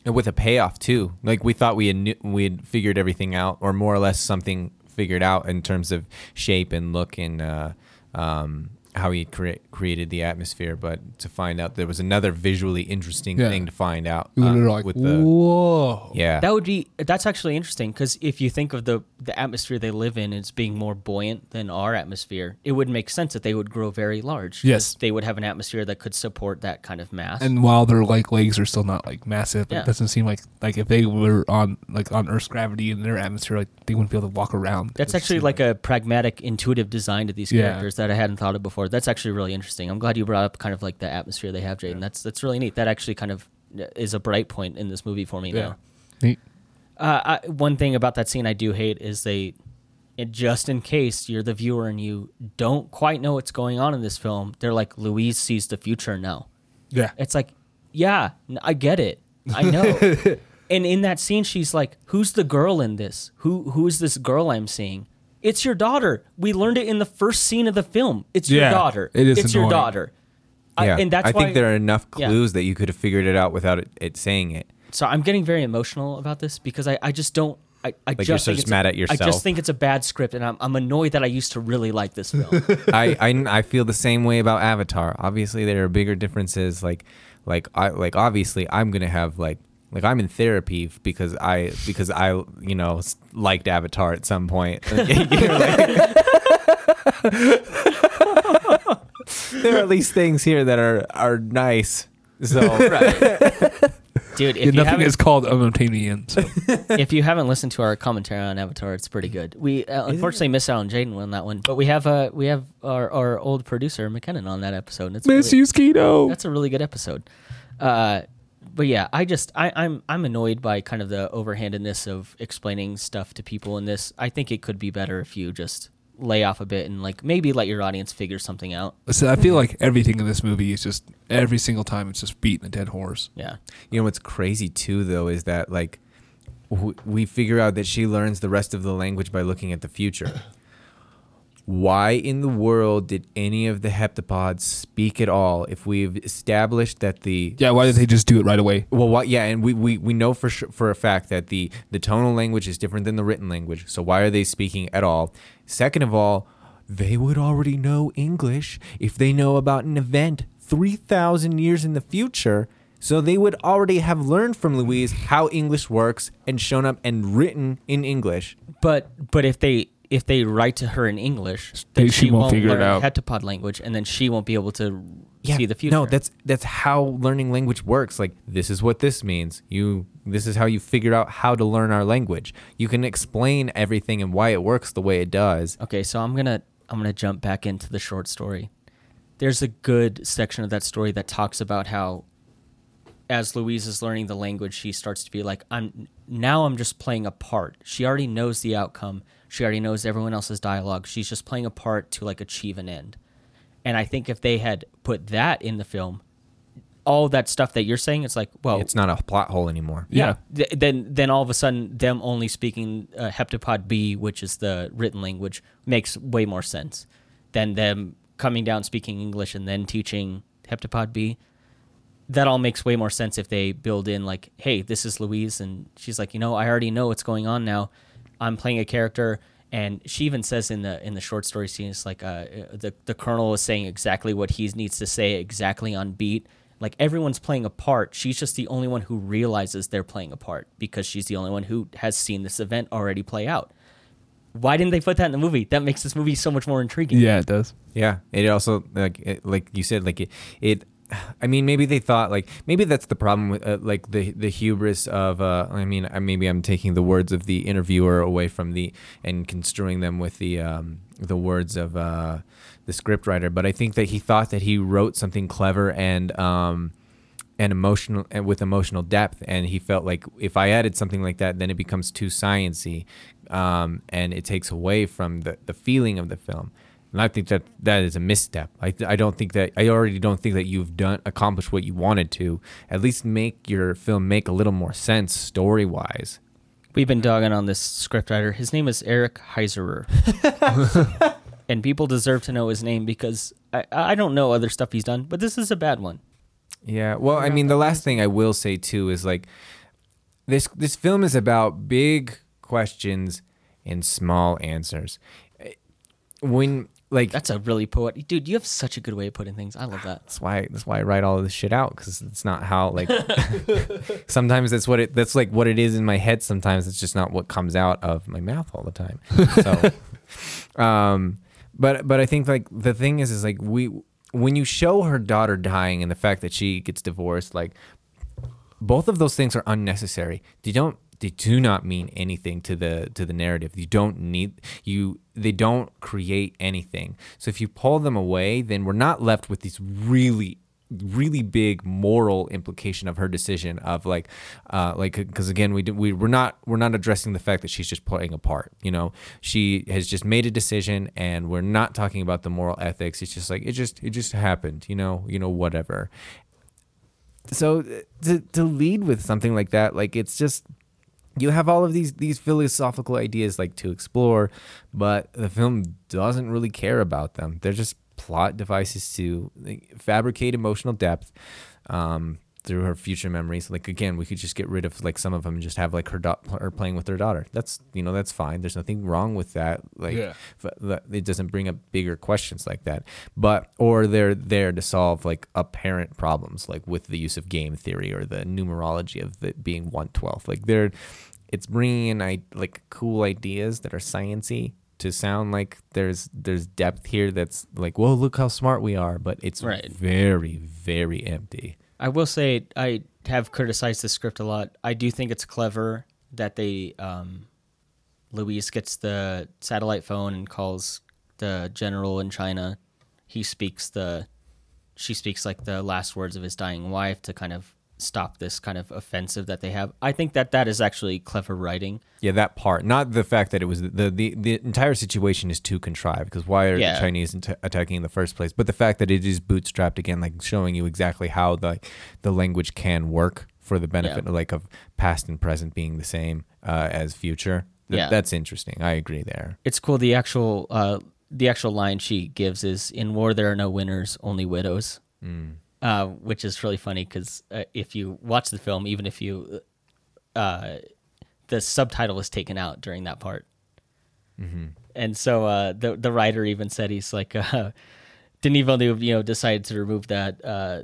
And with a payoff too. Like we thought we had knew, we had figured everything out, or more or less something figured out in terms of shape and look and uh, um, how he crea- created the atmosphere. But to find out there was another visually interesting Yeah. thing to find out We uh, were like, with the whoa. yeah. That would be that's actually interesting because if you think of the the atmosphere they live in as being more buoyant than our atmosphere, it would make sense that they would grow very large. 'cause Yes. they would have an atmosphere that could support that kind of mass. And while their like legs are still not like massive, Yeah. it doesn't seem like like if they were on like on Earth's gravity and their atmosphere, like they wouldn't be able to walk around. That's It actually seems like a pragmatic, intuitive design to these Yeah. characters that I hadn't thought of before. That's actually really interesting. I'm glad you brought up kind of like the atmosphere they have, Jaden. That's that's really neat. That actually kind of is a bright point in this movie for me yeah. now. Neat. Uh, I, one thing about that scene I do hate is they, it, just in case you're the viewer and you don't quite know what's going on in this film, they're like, Louise sees the future now. Yeah. It's like, yeah, I get it. I know. and in that scene, she's like, "Who's the girl in this? Who who is this girl I'm seeing? It's your daughter. We learned it in the first scene of the film. It's your Yeah, daughter. it is It's your annoying. daughter." I- yeah, and that's I why. think there are enough Yeah. clues that you could have figured it out without it, it saying it. so I'm getting very emotional about this because I, I just don't. I, I just you're think just it's mad a- at I yourself. just think it's a bad script, and I'm, I'm annoyed that I used to really like this film. I, I I feel the same way about Avatar. Obviously, there are bigger differences. Like like I like obviously I'm gonna have like like I'm in therapy because I because I you know liked Avatar at some point. You know, like- there are at least things here that are are nice. So Dude, Yeah, if you nothing haven't is called unobtanium. So if you haven't listened to our commentary on Avatar, it's pretty good. We uh, unfortunately missed out on Jaden on that one, but we have uh we have our, our old producer McKinnon on that episode. And it's miss really, you, Skeeto. That's a really good episode. Uh, but yeah, I just I, I'm I'm annoyed by kind of the overhandedness of explaining stuff to people in this. I think it could be better if you just lay off a bit and like maybe let your audience figure something out. So I feel like everything in this movie is just every single time it's just beating a dead horse. Yeah. you know what's crazy too though is that like we figure out that she learns the rest of the language by looking at the future. Why in the world did any of the heptapods speak at all if we've established that the Yeah, why did they just do it right away? Well, what? Yeah, and we, we, we know for sure, for a fact that the the tonal language is different than the written language. So why are they speaking at all? Second of all, they would already know English if they know about an event three thousand years in the future. So they would already have learned from Louise how English works and shown up and written in English. But but if they if they write to her in English, then she she, won't won't, figure it learn out. heptapod language, and then she won't be able to see the future. No, that's that's how learning language works. Like this is what this means. You this is how you figure out how to learn our language. You can explain everything and why it works the way it does. Okay, so I'm gonna I'm gonna jump back into the short story. There's a good section of that story that talks about how, as Louise is learning the language, she starts to be like, "I'm now I'm just playing a part." She already knows the outcome. She already knows everyone else's dialogue. She's just playing a part to like achieve an end. And I think if they had put that in the film, all that stuff that you're saying, it's like, well, It's not a plot hole anymore. Yeah. th- then then all of a sudden them only speaking uh, heptapod B, which is the written language, makes way more sense than them coming down speaking English and then teaching heptapod B. That all makes way more sense if they build in like, hey, this is Louise, and she's like, you know, I already know what's going on now. I'm playing a character, and she even says in the in the short story scene, it's like uh, the the colonel is saying exactly what he needs to say exactly on beat. Like everyone's playing a part. She's just the only one who realizes they're playing a part because she's the only one who has seen this event already play out. Why didn't they put that in the movie? That makes this movie so much more intriguing. Yeah, it does. Yeah, it also like it, like you said like it, it I mean maybe they thought like maybe that's the problem with uh, like the the hubris of uh I mean maybe I'm taking the words of the interviewer away from the and construing them with the um the words of uh the scriptwriter but I think that he thought that he wrote something clever and um and emotional and with emotional depth and he felt like if i added something like that then it becomes too sciency um, and it takes away from the, the feeling of the film and i think that that is a misstep I, I don't think that i already don't think that you've done accomplished what you wanted to at least make your film make a little more sense story wise We've been dogging on this scriptwriter. His name is Eric Heisserer. and people deserve to know his name because I, I don't know other stuff he's done, but this is a bad one. Yeah, well, I mean, the last thing I will say too is like this this film is about big questions and small answers. When like That's a really poetic dude. You have such a good way of putting things. I love that. that's why that's why I write all of this shit out because it's not how like sometimes that's what it that's like what it is in my head. Sometimes it's just not what comes out of my mouth all the time. So, um, but but I think like the thing is is like we when you show her daughter dying and the fact that she gets divorced, like both of those things are unnecessary. They don't they do not mean anything to the to the narrative. You don't need you they don't create anything. So if you pull them away, then we're not left with these really really big moral implication of her decision of like uh like because again we do, we we're not we're not addressing the fact that she's just playing a part you know she has just made a decision and we're not talking about the moral ethics it's just like it just it just happened you know you know whatever so to to lead with something like that like it's just you have all of these these philosophical ideas like to explore but the film doesn't really care about them. They're just plot devices to like, fabricate emotional depth um through her future memories like again we could just get rid of like some of them and just have like her da- her playing with her daughter. That's you know that's fine. There's nothing wrong with that like Yeah. it doesn't bring up bigger questions like that. But or they're there to solve like apparent problems like with the use of game theory or the numerology of it being 112 like they're it's bringing in I, like cool ideas that are sciency to sound like there's there's depth here that's like well look how smart we are but it's Right. very very empty I will say I have criticized the script a lot. I do think it's clever that they um, Louise gets the satellite phone and calls the general in China. He speaks the she speaks like the last words of his dying wife to kind of stop this kind of offensive that they have. I think that that is actually clever writing. Yeah, that part. Not the fact that it was the the, the entire situation is too contrived because why are Yeah. the Chinese int- attacking in the first place? But the fact that it is bootstrapped again, like showing you exactly how the the language can work for the benefit Yeah. like of past and present being the same uh, as future. Th- Yeah. that's interesting. I agree there. It's cool. The actual uh, the actual line she gives is "In war there are no winners, only widows." Uh, which is really funny because uh, if you watch the film, even if you, uh, the subtitle was taken out during that part, and so uh, the the writer even said he's like, uh, Denis Villeneuve, you know, decided to remove that uh,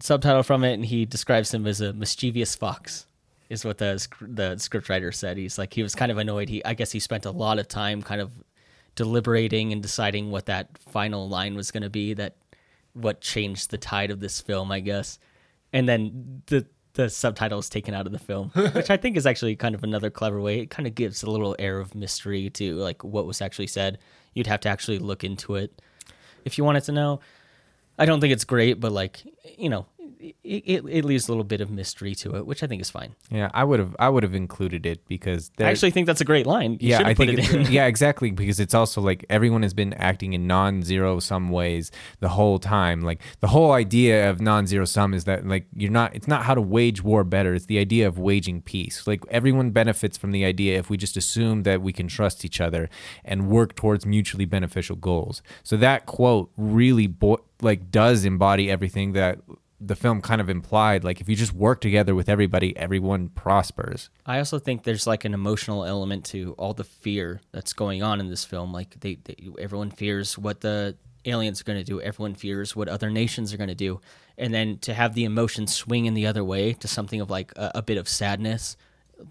subtitle from it, and he describes him as a mischievous fox. Is what the the scriptwriter said. He's like he was kind of annoyed. He I guess he spent a lot of time kind of deliberating and deciding what that final line was going to be. That what changed the tide of this film, I guess. And then the the subtitle is taken out of the film, which I think is actually kind of another clever way. It kind of gives a little air of mystery to like what was actually said. You'd have to actually look into it if you wanted to know. I don't think it's great, but like you know, it, it, it leaves a little bit of mystery to it, which I think is fine. Yeah, I would have I would have included it because I actually think that's a great line. You yeah, I put think it yeah, exactly because it's also like everyone has been acting in non-zero sum ways the whole time. Like the whole idea of non-zero sum is that like you're not it's not how to wage war better, it's the idea of waging peace. Like everyone benefits from the idea if we just assume that we can trust each other and work towards mutually beneficial goals. So that quote really bo- like does embody everything that the film kind of implied like if you just work together with everybody everyone prospers I also think there's like an emotional element to all the fear that's going on in this film. Like they, they everyone fears what the aliens are going to do. Everyone fears what other nations are going to do. And then to have the emotion swing in the other way to something of like a, a bit of sadness,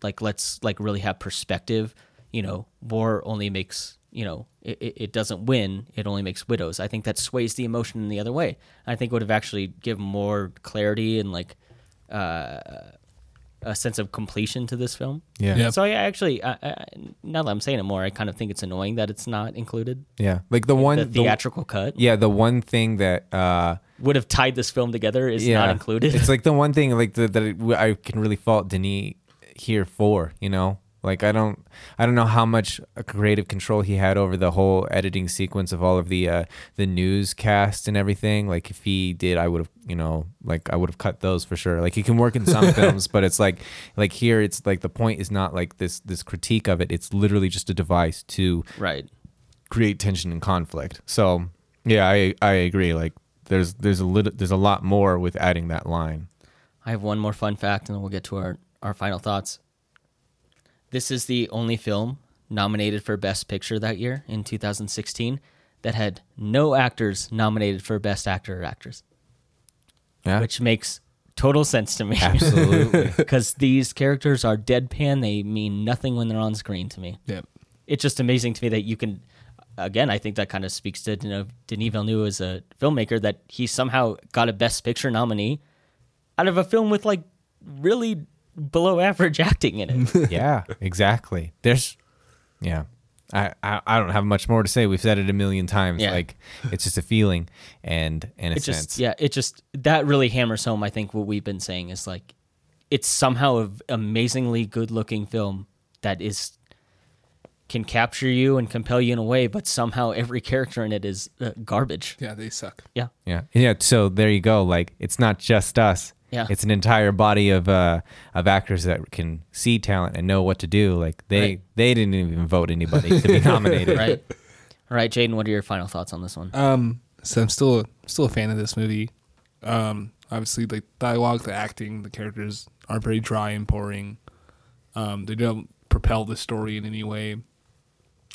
like let's like really have perspective. You know, war only makes you know it, it it doesn't win. It only makes widows. I think that sways the emotion in the other way. I think would have actually given more clarity and like uh, a sense of completion to this film. yeah Yeah. So yeah, actually, I, I, now that I'm saying it more, I kind of think it's annoying that it's not included. yeah like the one The the- theatrical cut Yeah, the one thing that uh would have tied this film together is yeah, not included. It's like the one thing like the, that I can really fault Denis here for, you know? Like I don't I don't know how much creative control he had over the whole editing sequence of all of the uh the newscast and everything. Like if he did I would have, you know, like I would have cut those for sure. Like he can work in some films, but it's like like here it's like the point is not like this this critique of it. It's literally just a device to right. create tension and conflict. So yeah, I I agree. Like there's there's a little there's a lot more with adding that line. I have one more fun fact, and then we'll get to our our final thoughts. This is the only film nominated for Best Picture that year in 2016 that had no actors nominated for Best Actor or Actress, Yeah, which makes total sense to me. absolutely. Because these characters are deadpan. They mean nothing when they're on screen to me. Yep. It's just amazing to me that you can. Again, I think that kind of speaks to Denis Denis Villeneuve as a filmmaker that he somehow got a Best Picture nominee out of a film with like really below average acting in it. yeah, exactly. There's, yeah. I, I, I don't have much more to say. We've said it a million times. Yeah. Like it's just a feeling, and and a it sense, just yeah it just that really hammers home i think what we've been saying is like it's somehow an amazingly good looking film that is can capture you and compel you in a way but somehow every character in it is uh, garbage Yeah, they suck. yeah Yeah. Yeah. So there you go. Like it's not just us. Yeah. It's an entire body of uh of actors that can see talent and know what to do. Like they Right. they didn't even vote anybody to be nominated. right all right jaden what are your final thoughts on this one Um, so I'm still still a fan of this movie. Um, obviously, the dialogue, the acting, the characters are very dry and boring. Um, they don't propel the story in any way.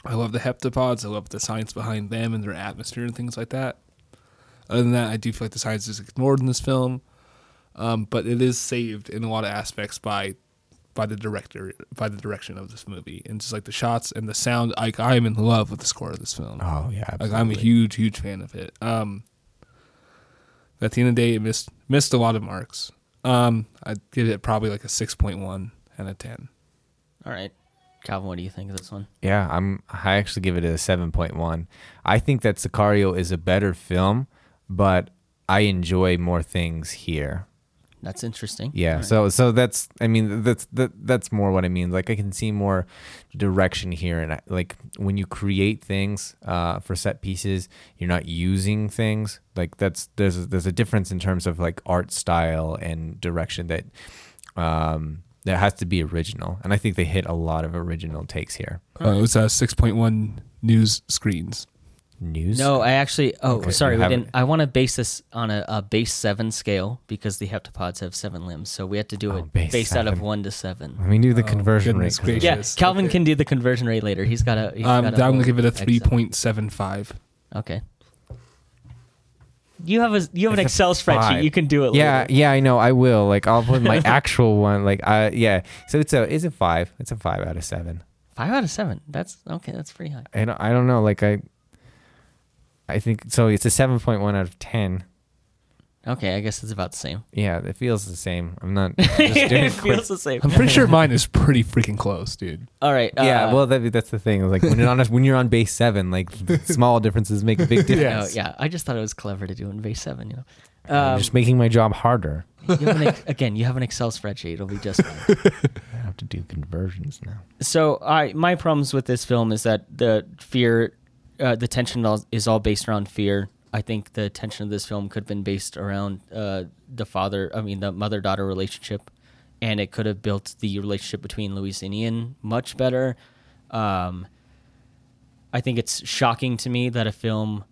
I love the heptapods. I love the science behind them and their atmosphere and things like that. Other than that, I do feel like the science is ignored in this film, um, but it is saved in a lot of aspects by by the director, by the direction of this movie, and just like the shots and the sound. Like I am in love with the score of this film. Oh yeah. Like I'm a huge, huge fan of it. Um, at the end of the day, it missed missed a lot of marks. Um, I'd give it probably like a six point one out of ten. all right calvin what do you think of this one Yeah, I'm. I actually give it a seven point one. I think that Sicario is a better film, but I enjoy more things here. That's interesting Yeah. All right. So so that's I mean that's that that's more what I mean. Like I can see more direction here, and I, like when you create things uh, for set pieces, you're not using things like that's there's a, there's a difference in terms of like art style and direction that um that has to be original, and I think they hit a lot of original takes here. Uh, it was uh, six point one news screens. News. No, I actually. Oh, Okay, sorry, you we haven't- didn't. I want to base this on a, a base seven scale because the heptapods have seven limbs, so we have to do Oh, it base based out of one to seven. Let me do the Oh, conversion rate. goodness 'cause of- Yeah, Calvin okay. can do the conversion rate later. He's got a. He's Um, got I'm gonna give it a three point seven five. Okay. You have a you have an It's a Excel spreadsheet. five. You can do it. Yeah, later. yeah, I know. I will. Like, I'll put my actual one. Like, uh, yeah. So it's a, it's a five. It's a five out of seven. Five out of seven. That's okay. That's pretty high. I don't, I don't know. Like, I, I think so. It's a seven point one out of ten. Okay, I guess it's about the same. Yeah, it feels the same. I'm not. Just doing it it quick. feels the same. I'm pretty sure mine is pretty freaking close, dude. All right. yeah, uh, well, that, that's the thing. Like when you're on a, when you're on base seven, like small differences make a big difference. Yeah. oh, yeah. I just thought it was clever to do in base seven. You know. I'm Um, just making my job harder. you have an, again, you have an Excel spreadsheet. It'll be just fine. I have to do conversions now. so I my problems with this film is that the fear, uh, the tension is all based around fear. I think the tension of this film could have been based around uh, the father, I mean the mother daughter relationship, and it could have built the relationship between Louise and Ian much better. Um, I think it's shocking to me that a film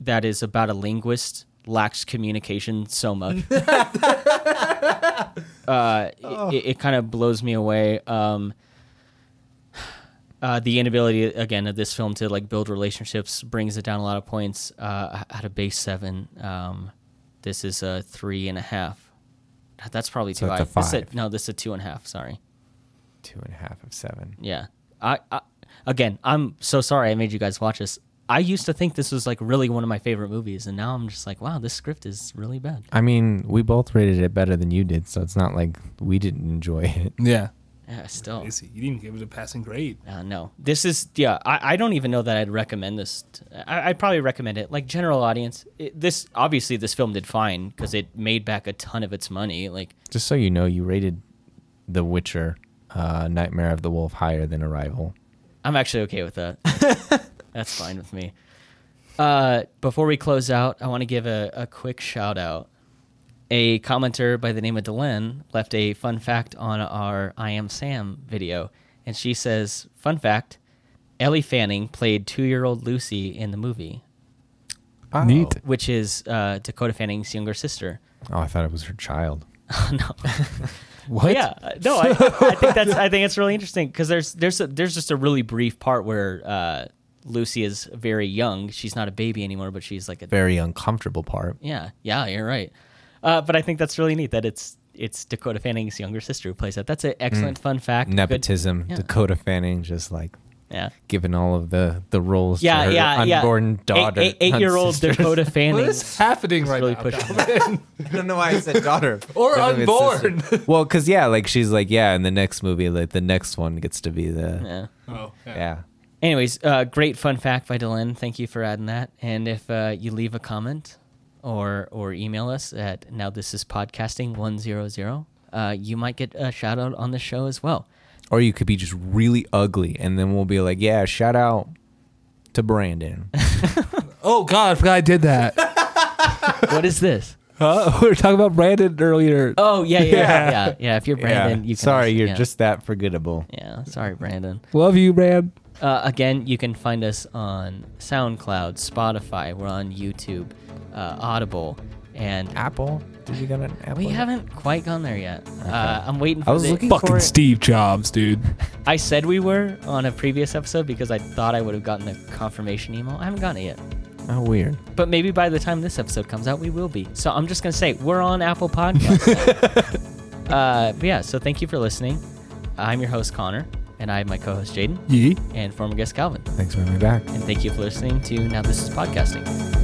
that is about a linguist lacks communication so much. uh, it, it kind of blows me away. Um, uh, the inability again of this film to like build relationships brings it down a lot of points. Uh, at a base seven, um, this is a three and a half. That's probably too So high. it's a This is five. no, this is a two and a half. Sorry. Two and a half of seven. Yeah. I, I again, I'm so sorry I made you guys watch this. I used to think this was like really one of my favorite movies, and now I'm just like, wow, this script is really bad. I mean, we both rated it better than you did, so it's not like we didn't enjoy it. Yeah. Yeah, still. Crazy. You didn't give it a passing grade. Uh, no, this is yeah. I, I don't even know that I'd recommend this. t- I, I'd probably recommend it like general audience. It, this obviously this film did fine because it made back a ton of its money. Like Just so you know, you rated The Witcher, uh, Nightmare of the Wolf higher than Arrival. I'm actually okay with that. That's fine with me. Uh, before we close out, I want to give a, a quick shout out. A commenter by the name of Delenn left a fun fact on our I Am Sam video. And she says, Fun fact Ellie Fanning played two year old Lucy in the movie, Neat. which is uh, Dakota Fanning's younger sister. Oh, I thought it was her child. no. What? Yeah, no, I, I think that's I think it's really interesting because there's there's a, there's just a really brief part where uh, Lucy is very young. She's not a baby anymore, but she's like a Very uncomfortable part. yeah yeah you're right. Uh, but I think that's really neat that it's it's Dakota Fanning's younger sister who plays that. That's an excellent fun fact. Good- Nepotism. yeah. Dakota Fanning just like Yeah. given all of the the roles Yeah, to her yeah, yeah. unborn daughter. Eight, eight, year old sister. Dakota Fanning. What is happening right really now? I don't know why I said daughter. Or unborn. well, because yeah, like she's like yeah, in the next movie, like the next one gets to be the Yeah. oh, yeah. Anyways, uh, great fun fact by Dylan. Thank you for adding that. And if uh, you leave a comment or or email us at now this is podcasting one zero zero, uh, you might get a shout out on the show as well. Or you could be just really ugly, and then we'll be like, yeah, shout out to Brandon. Oh God, I forgot I did that. what is this? Huh? we were talking about Brandon earlier. Oh yeah, yeah, yeah, Yeah. yeah. yeah. If you're Brandon, yeah. you can Sorry, also- you're yeah. just that forgettable. yeah. Sorry, Brandon. Love you, Brand. Uh, again, you can find us on SoundCloud, Spotify. We're on YouTube, uh, Audible, and Apple? Did you get an Apple? we haven't quite gone there yet. Uh, I'm waiting for I was the, looking for Fucking it. Steve Jobs, dude. I said we were on a previous episode because I thought I would have gotten a confirmation email. I haven't gotten it yet. Oh, weird. But maybe by the time this episode comes out, we will be. So I'm just going to say we're on Apple Podcasts. uh, but yeah, so thank you for listening. I'm your host, Connor, and I have my co host, Jaden, Yee. and former guest, Calvin. Thanks for having me back. And thank you for listening to Now This is Podcasting.